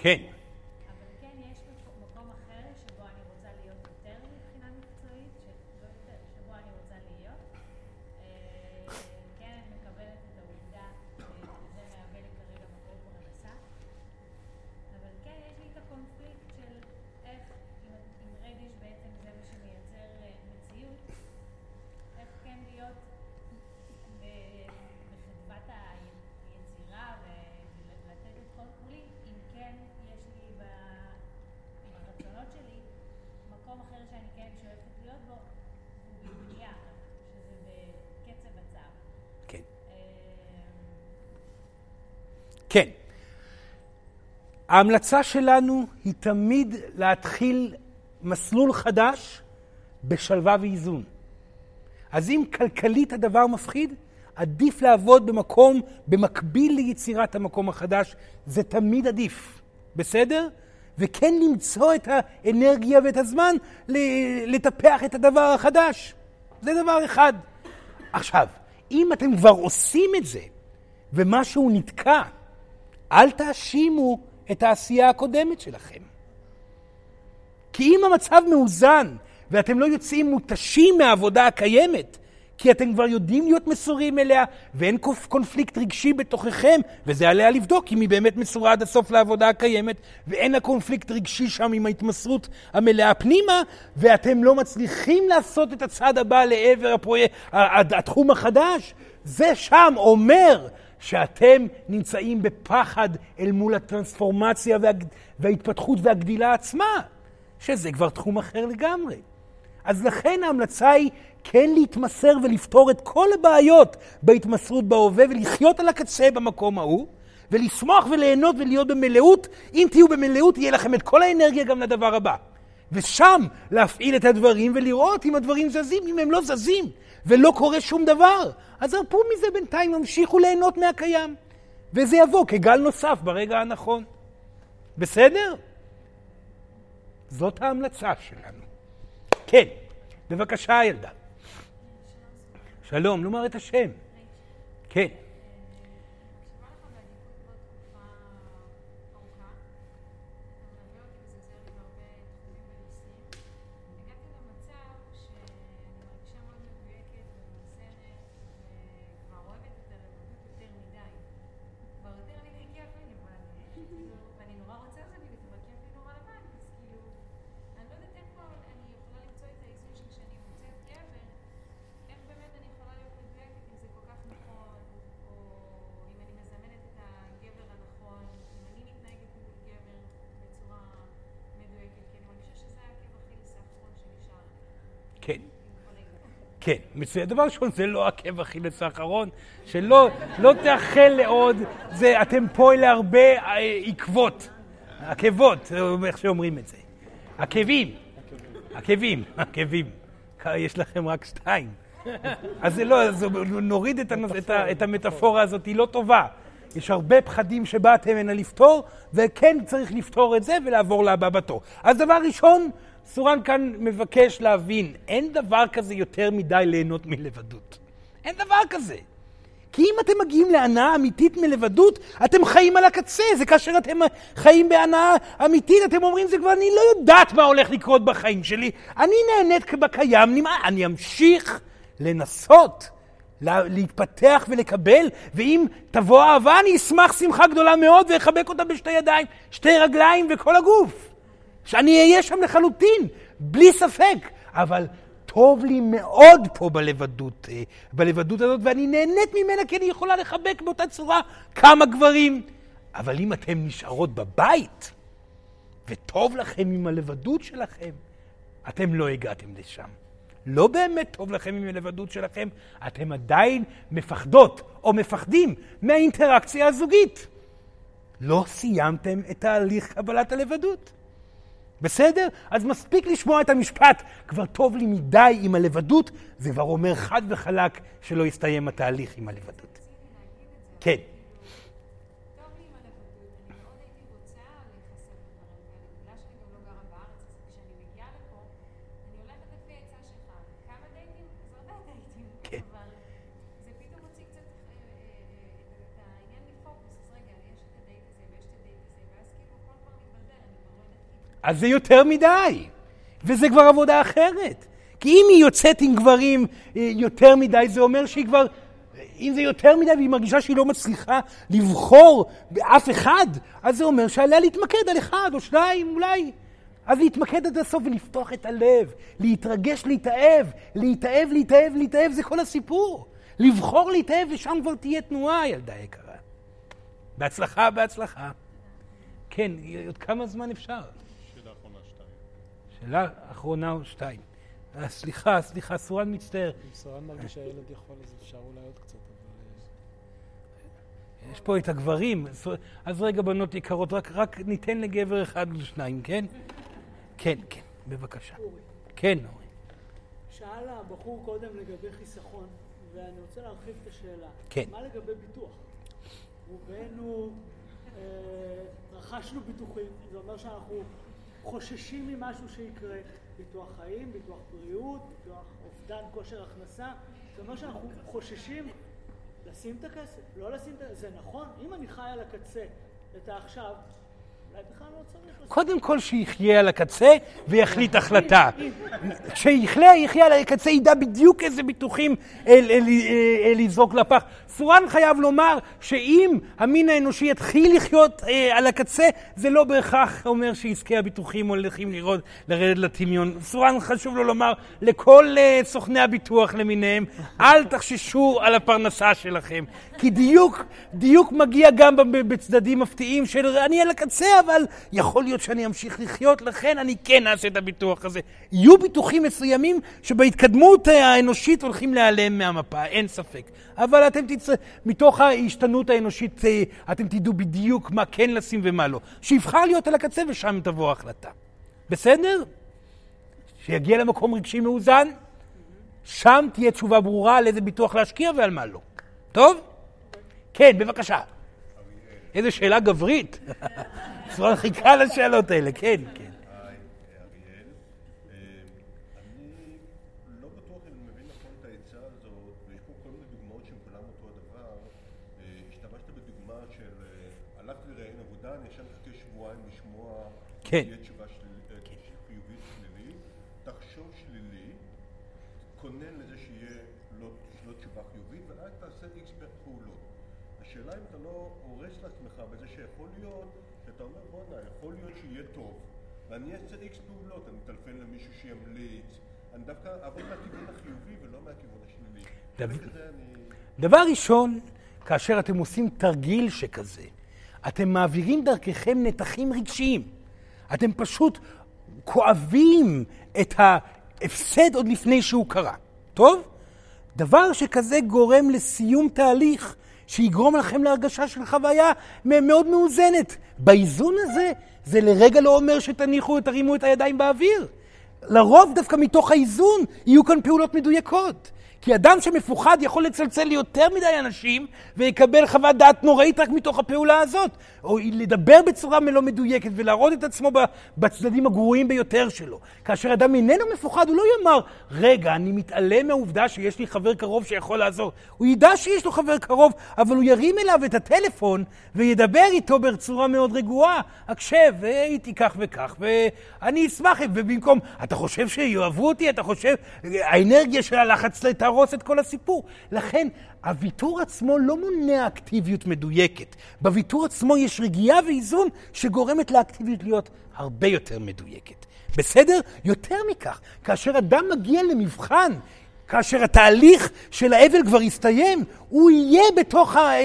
דיברת כן. ההמלצה שלנו היא תמיד להתחיל מסלול חדש בשלווה ואיזון. אז אם כלכלית הדבר מפחיד, עדיף לעבוד במקום, במקביל ליצירת המקום החדש, זה תמיד עדיף, בסדר? וכן למצוא את האנרגיה ואת הזמן לטפח את הדבר החדש. זה דבר אחד. עכשיו, אם אתם כבר עושים את זה ומשהו נתקע, אל תאשימו את העשייה הקודמת שלכם. כי אם המצב מאוזן ואתם לא יוצאים מותשים מהעבודה הקיימת, כי אתם כבר יודעים להיות מסורים אליה, ואין קונפ- קונפליקט רגשי בתוככם, וזה עליה לבדוק אם היא באמת מסורה עד הסוף לעבודה הקיימת, ואין הקונפליקט רגשי שם עם ההתמסרות המלאה פנימה, ואתם לא מצליחים לעשות את הצעד הבא לעבר הפרויקט, התחום החדש, זה שם אומר שאתם נמצאים בפחד אל מול הטרנספורמציה וה, וההתפתחות והגדילה עצמה, שזה כבר תחום אחר לגמרי. אז לכן ההמלצה היא כן להתמסר ולפתור את כל הבעיות בהתמסרות בהווה ולחיות על הקצה במקום ההוא, ולשמוח וליהנות ולהיות במלאות. אם תהיו במלאות, יהיה לכם את כל האנרגיה גם לדבר הבא. ושם להפעיל את הדברים ולראות אם הדברים זזים, אם הם לא זזים ולא קורה שום דבר. אז הרפו מזה בינתיים, המשיכו ליהנות מהקיים. וזה יבוא כגל נוסף ברגע הנכון. בסדר? זאת ההמלצה שלנו. כן, בבקשה, ילדה. שלום, לומר את השם. כן. כן, מצוין. דבר ראשון, זה לא עקב אכילס האחרון, שלא לא תאחל לעוד, זה, אתם פה להרבה אה, עקבות, עקבות, איך שאומרים את זה. עקבים, עקבים, עקבים. יש לכם רק שתיים. אז זה לא, אז נוריד את, הנוס, את, את המטאפורה הזאת, היא לא טובה. יש הרבה פחדים שבאתם הנה לפתור, וכן צריך לפתור את זה ולעבור לבא בתור. אז דבר ראשון, סורן כאן מבקש להבין, אין דבר כזה יותר מדי ליהנות מלבדות. אין דבר כזה. כי אם אתם מגיעים להנאה אמיתית מלבדות, אתם חיים על הקצה. זה כאשר אתם חיים בהנאה אמיתית, אתם אומרים, זה כבר, אני לא יודעת מה הולך לקרות בחיים שלי. אני נהנית בקיים, אני אמשיך לנסות להתפתח ולקבל, ואם תבוא אהבה, אני אשמח שמחה גדולה מאוד ואחבק אותה בשתי ידיים, שתי רגליים וכל הגוף. שאני אהיה שם לחלוטין, בלי ספק. אבל טוב לי מאוד פה בלבדות, אה, בלבדות הזאת, ואני נהנית ממנה כי אני יכולה לחבק באותה צורה כמה גברים. אבל אם אתן נשארות בבית, וטוב לכם עם הלבדות שלכם, אתם לא הגעתם לשם. לא באמת טוב לכם עם הלבדות שלכם, אתם עדיין מפחדות או מפחדים מהאינטראקציה הזוגית. לא סיימתם את תהליך קבלת הלבדות. בסדר? אז מספיק לשמוע את המשפט, כבר טוב לי מדי עם הלבדות, זה כבר אומר חד וחלק שלא יסתיים התהליך עם הלבדות. כן. אז זה יותר מדי, וזה כבר עבודה אחרת. כי אם היא יוצאת עם גברים אה, יותר מדי, זה אומר שהיא כבר, אם זה יותר מדי והיא מרגישה שהיא לא מצליחה לבחור באף אחד, אז זה אומר שעליה להתמקד על אחד או שניים אולי. אז להתמקד עד הסוף ולפתוח את הלב, להתרגש, להתאהב, להתאהב, להתאהב, להתאהב, זה כל הסיפור. לבחור להתאהב ושם כבר תהיה תנועה, ילדה יקרה. בהצלחה, בהצלחה. כן, עוד כמה זמן אפשר? שאלה אחרונה או שתיים. אה, סליחה, סליחה, סורן מצטער. אם סורן מרגיש שהילד יכול, אז אפשר אולי עוד קצת, אבל... אה, יש פה את הגברים. אז רגע, בנות יקרות, רק, רק ניתן לגבר אחד או שניים, כן? כן, כן, בבקשה. אורי. כן, אורי. שאל הבחור קודם לגבי חיסכון, ואני רוצה להרחיב את השאלה. כן. מה לגבי ביטוח? רובנו אה, רכשנו ביטוחים, זה אומר שאנחנו חוששים ממשהו שיקרה, ביטוח חיים, ביטוח בריאות, ביטוח אובדן כושר הכנסה, זה אומר שאנחנו חוששים לשים את הכסף, לא לשים את זה נכון, אם אני חי על הקצה את העכשיו, קודם כל שיחיה על הקצה ויחליט החלטה. כשיחיה, יחיה על הקצה, ידע בדיוק איזה ביטוחים לזרוק לפח. סורן חייב לומר שאם המין האנושי יתחיל לחיות אה, על הקצה, זה לא בהכרח אומר שעסקי הביטוחים הולכים לראות, לרדת לטמיון. סורן חשוב לו לומר לכל אה, סוכני הביטוח למיניהם, אל תחששו על הפרנסה שלכם. כי דיוק, דיוק מגיע גם בצדדים מפתיעים של אני על הקצה, אבל יכול להיות שאני אמשיך לחיות, לכן אני כן אעשה את הביטוח הזה. יהיו ביטוחים מסוימים שבהתקדמות האנושית הולכים להיעלם מהמפה, אין ספק. אבל אתם תצא, מתוך ההשתנות האנושית אה, אתם תדעו בדיוק מה כן לשים ומה לא. שיבחר להיות על הקצה ושם תבוא ההחלטה. בסדר? שיגיע למקום רגשי מאוזן, שם תהיה תשובה ברורה על איזה ביטוח להשקיע ועל מה לא. טוב? כן, בבקשה. איזה שאלה גברית. סורן חיכה לשאלות האלה, כן, כן. כן. אני דווקא אעבוד מהכיוון החיובי ולא מהכיוון השלילי. דבר ראשון, כאשר אתם עושים תרגיל שכזה, אתם מעבירים דרככם נתחים רגשיים. אתם פשוט כואבים את ההפסד עוד לפני שהוא קרה. טוב? דבר שכזה גורם לסיום תהליך שיגרום לכם להרגשה של חוויה מאוד מאוזנת. באיזון הזה, זה לרגע לא אומר שתניחו, תרימו את הידיים באוויר. לרוב דווקא מתוך האיזון יהיו כאן פעולות מדויקות. כי אדם שמפוחד יכול לצלצל ליותר מדי אנשים ויקבל חוות דעת נוראית רק מתוך הפעולה הזאת. או לדבר בצורה לא מדויקת ולהראות את עצמו בצדדים הגרועים ביותר שלו. כאשר אדם איננו מפוחד, הוא לא יאמר, רגע, אני מתעלם מהעובדה שיש לי חבר קרוב שיכול לעזור. הוא ידע שיש לו חבר קרוב, אבל הוא ירים אליו את הטלפון וידבר איתו בצורה מאוד רגועה. הקשב, הייתי כך וכך, ואני אשמח, ובמקום, אתה חושב שיאהבו אותי? אתה חושב, האנרגיה של הלחץ תהרוס את כל הסיפור. לכן, הוויתור עצמו לא מונע אקטיביות מדויקת. בוויתור עצמו יש רגיעה ואיזון שגורמת לאקטיביות להיות הרבה יותר מדויקת. בסדר? יותר מכך, כאשר אדם מגיע למבחן, כאשר התהליך של האבל כבר יסתיים, הוא יהיה בתוך ה... אה,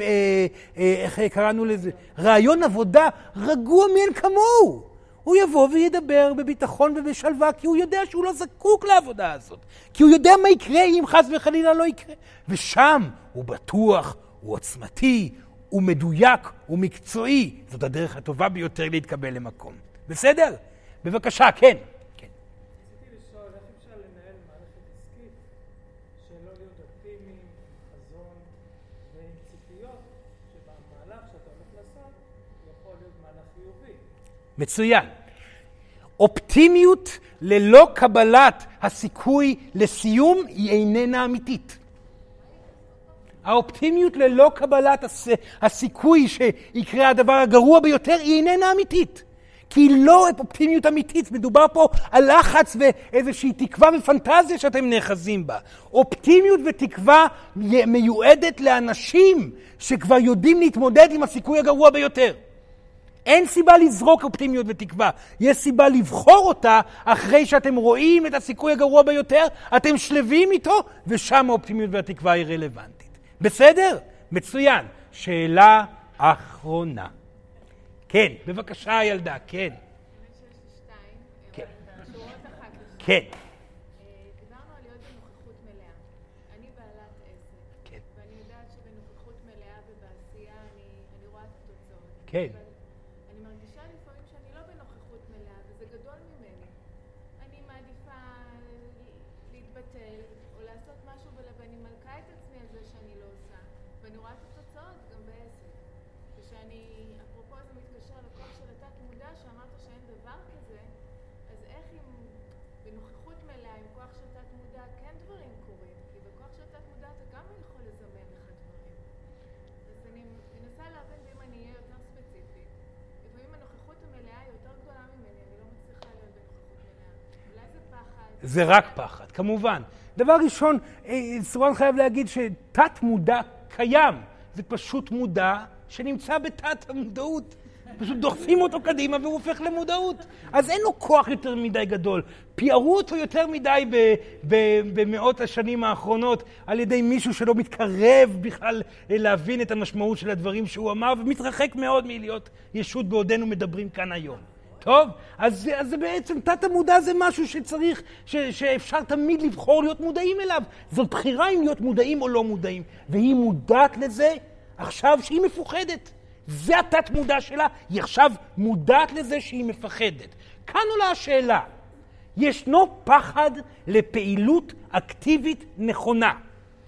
אה, אה, איך קראנו לזה? רעיון עבודה רגוע מאין כמוהו. הוא יבוא וידבר בביטחון ובשלווה, כי הוא יודע שהוא לא זקוק לעבודה הזאת. כי הוא יודע מה יקרה אם חס וחלילה לא יקרה. ושם הוא בטוח, הוא עוצמתי, הוא מדויק, הוא מקצועי. זאת הדרך הטובה ביותר להתקבל למקום. בסדר? בבקשה, כן. כן. מצוין. אופטימיות ללא קבלת הסיכוי לסיום היא איננה אמיתית. האופטימיות ללא קבלת הס... הסיכוי שיקרה הדבר הגרוע ביותר היא איננה אמיתית. כי לא אופטימיות אמיתית, מדובר פה על לחץ ואיזושהי תקווה ופנטזיה שאתם נאחזים בה. אופטימיות ותקווה מיועדת לאנשים שכבר יודעים להתמודד עם הסיכוי הגרוע ביותר. אין סיבה לזרוק אופטימיות ותקווה, יש סיבה לבחור אותה אחרי שאתם רואים את הסיכוי הגרוע ביותר, אתם שלווים איתו, ושם האופטימיות והתקווה היא רלוונטית. בסדר? מצוין. שאלה אחרונה. כן, בבקשה ילדה, כן. כן. כן. דיברנו על להיות בנוכחות מלאה. אני בעלת עסק, כן. ואני יודעת שבנוכחות מלאה ובעשייה אני אני רואה את התוצאות. כן. אבל אני מרגישה לפעמים שאני לא בנוכחות מלאה, וזה גדול ממני. אני מעדיפה להתבטל, או לעשות משהו, ול- ואני מלכה את עצמי על זה שאני לא עושה. ואני רואה את התוצאות גם בעסק. ושאני, אפרופו זה מתקשר לכוח של התת מודע, שאמרת שאין דבר כזה, אז איך אם בנוכחות מלאה עם כוח של תת מודע כן דברים קורים? כי בכוח של תת מודע אתה גם יכול לזמן לך דברים. אז אני מנסה להבין ואם אני אהיה יותר ספציפית. לפעמים הנוכחות המלאה היא יותר גדולה ממני, אני לא מצליחה להיות בנוכחות מלאה. אולי זה פחד. זה רק פחד, כמובן. דבר ראשון, אה, סורן חייב להגיד שתת מודע קיים. זה פשוט מודע שנמצא בתת המודעות. פשוט דוחפים אותו קדימה והוא הופך למודעות. אז אין לו כוח יותר מדי גדול. פיארו אותו יותר מדי במאות השנים האחרונות על ידי מישהו שלא מתקרב בכלל להבין את המשמעות של הדברים שהוא אמר, ומתרחק מאוד מלהיות ישות בעודנו מדברים כאן היום. טוב, אז, אז זה בעצם, תת המודע זה משהו שצריך, ש, שאפשר תמיד לבחור להיות מודעים אליו. זאת בחירה אם להיות מודעים או לא מודעים. והיא מודעת לזה עכשיו שהיא מפוחדת. זה התת מודע שלה, היא עכשיו מודעת לזה שהיא מפחדת. כאן עולה השאלה, ישנו פחד לפעילות אקטיבית נכונה.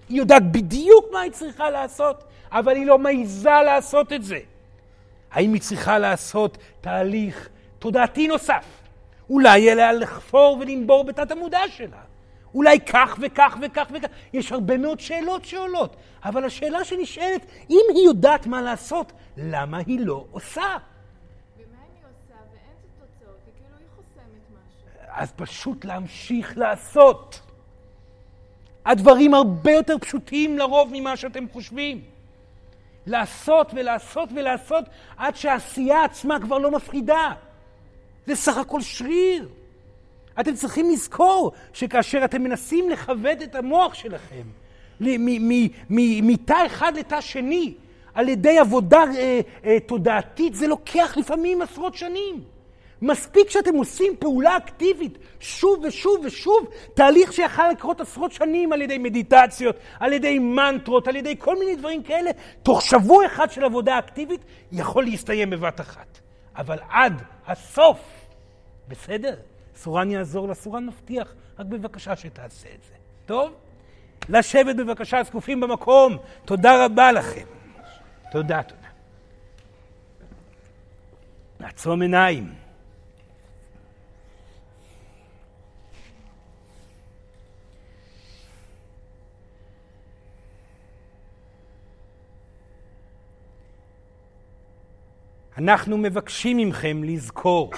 היא יודעת בדיוק מה היא צריכה לעשות, אבל היא לא מעיזה לעשות את זה. האם היא צריכה לעשות תהליך תודעתי נוסף? אולי יהיה לה לחפור ולנבור בתת המודע שלה. אולי כך וכך וכך וכך. יש הרבה מאוד שאלות שעולות, אבל השאלה שנשאלת, אם היא יודעת מה לעשות, למה היא לא עושה? ומה היא עושה התוצאות, וכאילו היא חוסמת משהו? אז פשוט להמשיך לעשות. הדברים הרבה יותר פשוטים לרוב ממה שאתם חושבים. לעשות ולעשות ולעשות עד שהעשייה עצמה כבר לא מפחידה. זה סך הכל שריר. אתם צריכים לזכור שכאשר אתם מנסים לכבד את המוח שלכם מתא אחד לתא שני על ידי עבודה אה, אה, תודעתית, זה לוקח לפעמים עשרות שנים. מספיק שאתם עושים פעולה אקטיבית שוב ושוב ושוב, תהליך שיכול לקרות עשרות שנים על ידי מדיטציות, על ידי מנטרות, על ידי כל מיני דברים כאלה, תוך שבוע אחד של עבודה אקטיבית, יכול להסתיים בבת אחת. אבל עד הסוף, בסדר? סורן יעזור לה, סורן מבטיח, רק בבקשה שתעשה את זה. טוב? לשבת בבקשה זקופים במקום. תודה רבה לכם. תודה, תודה. נעצום עיניים. אנחנו מבקשים מכם לזכור,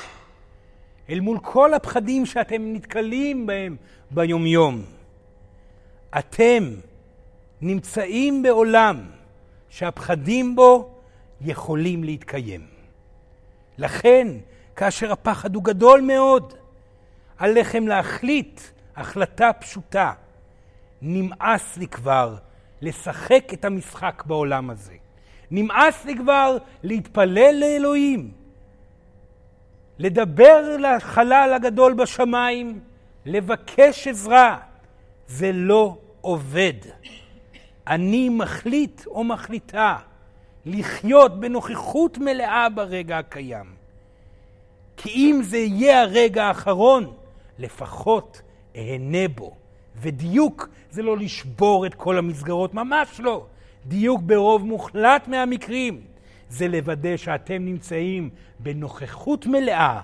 אל מול כל הפחדים שאתם נתקלים בהם ביומיום, אתם נמצאים בעולם שהפחדים בו יכולים להתקיים. לכן, כאשר הפחד הוא גדול מאוד, עליכם להחליט החלטה פשוטה. נמאס לי כבר לשחק את המשחק בעולם הזה. נמאס לי כבר להתפלל לאלוהים, לדבר לחלל הגדול בשמיים, לבקש עזרה. זה לא עובד. אני מחליט או מחליטה לחיות בנוכחות מלאה ברגע הקיים. כי אם זה יהיה הרגע האחרון, לפחות אהנה בו. ודיוק זה לא לשבור את כל המסגרות, ממש לא. דיוק ברוב מוחלט מהמקרים זה לוודא שאתם נמצאים בנוכחות מלאה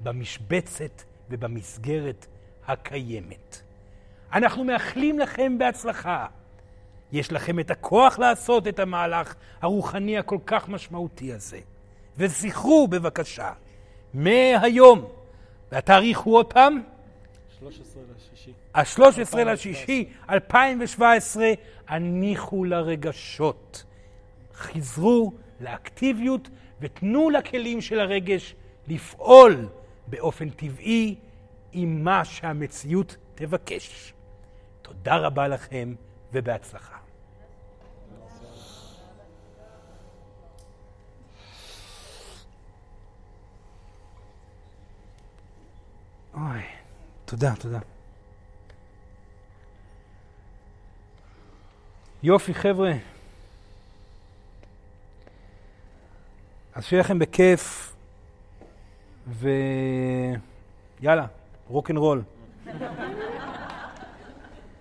במשבצת ובמסגרת הקיימת. אנחנו מאחלים לכם בהצלחה. יש לכם את הכוח לעשות את המהלך הרוחני הכל כך משמעותי הזה. וזכרו בבקשה, מהיום, והתאריך הוא עוד פעם? 13 לשישי. ה-13 לשישי 2017, הניחו לרגשות. חזרו לאקטיביות ותנו לכלים של הרגש לפעול באופן טבעי עם מה שהמציאות תבקש. תודה רבה לכם ובהצלחה. אוי, תודה, תודה. יופי, חבר'ה. אז שיהיה לכם בכיף, ויאללה, rock and roll.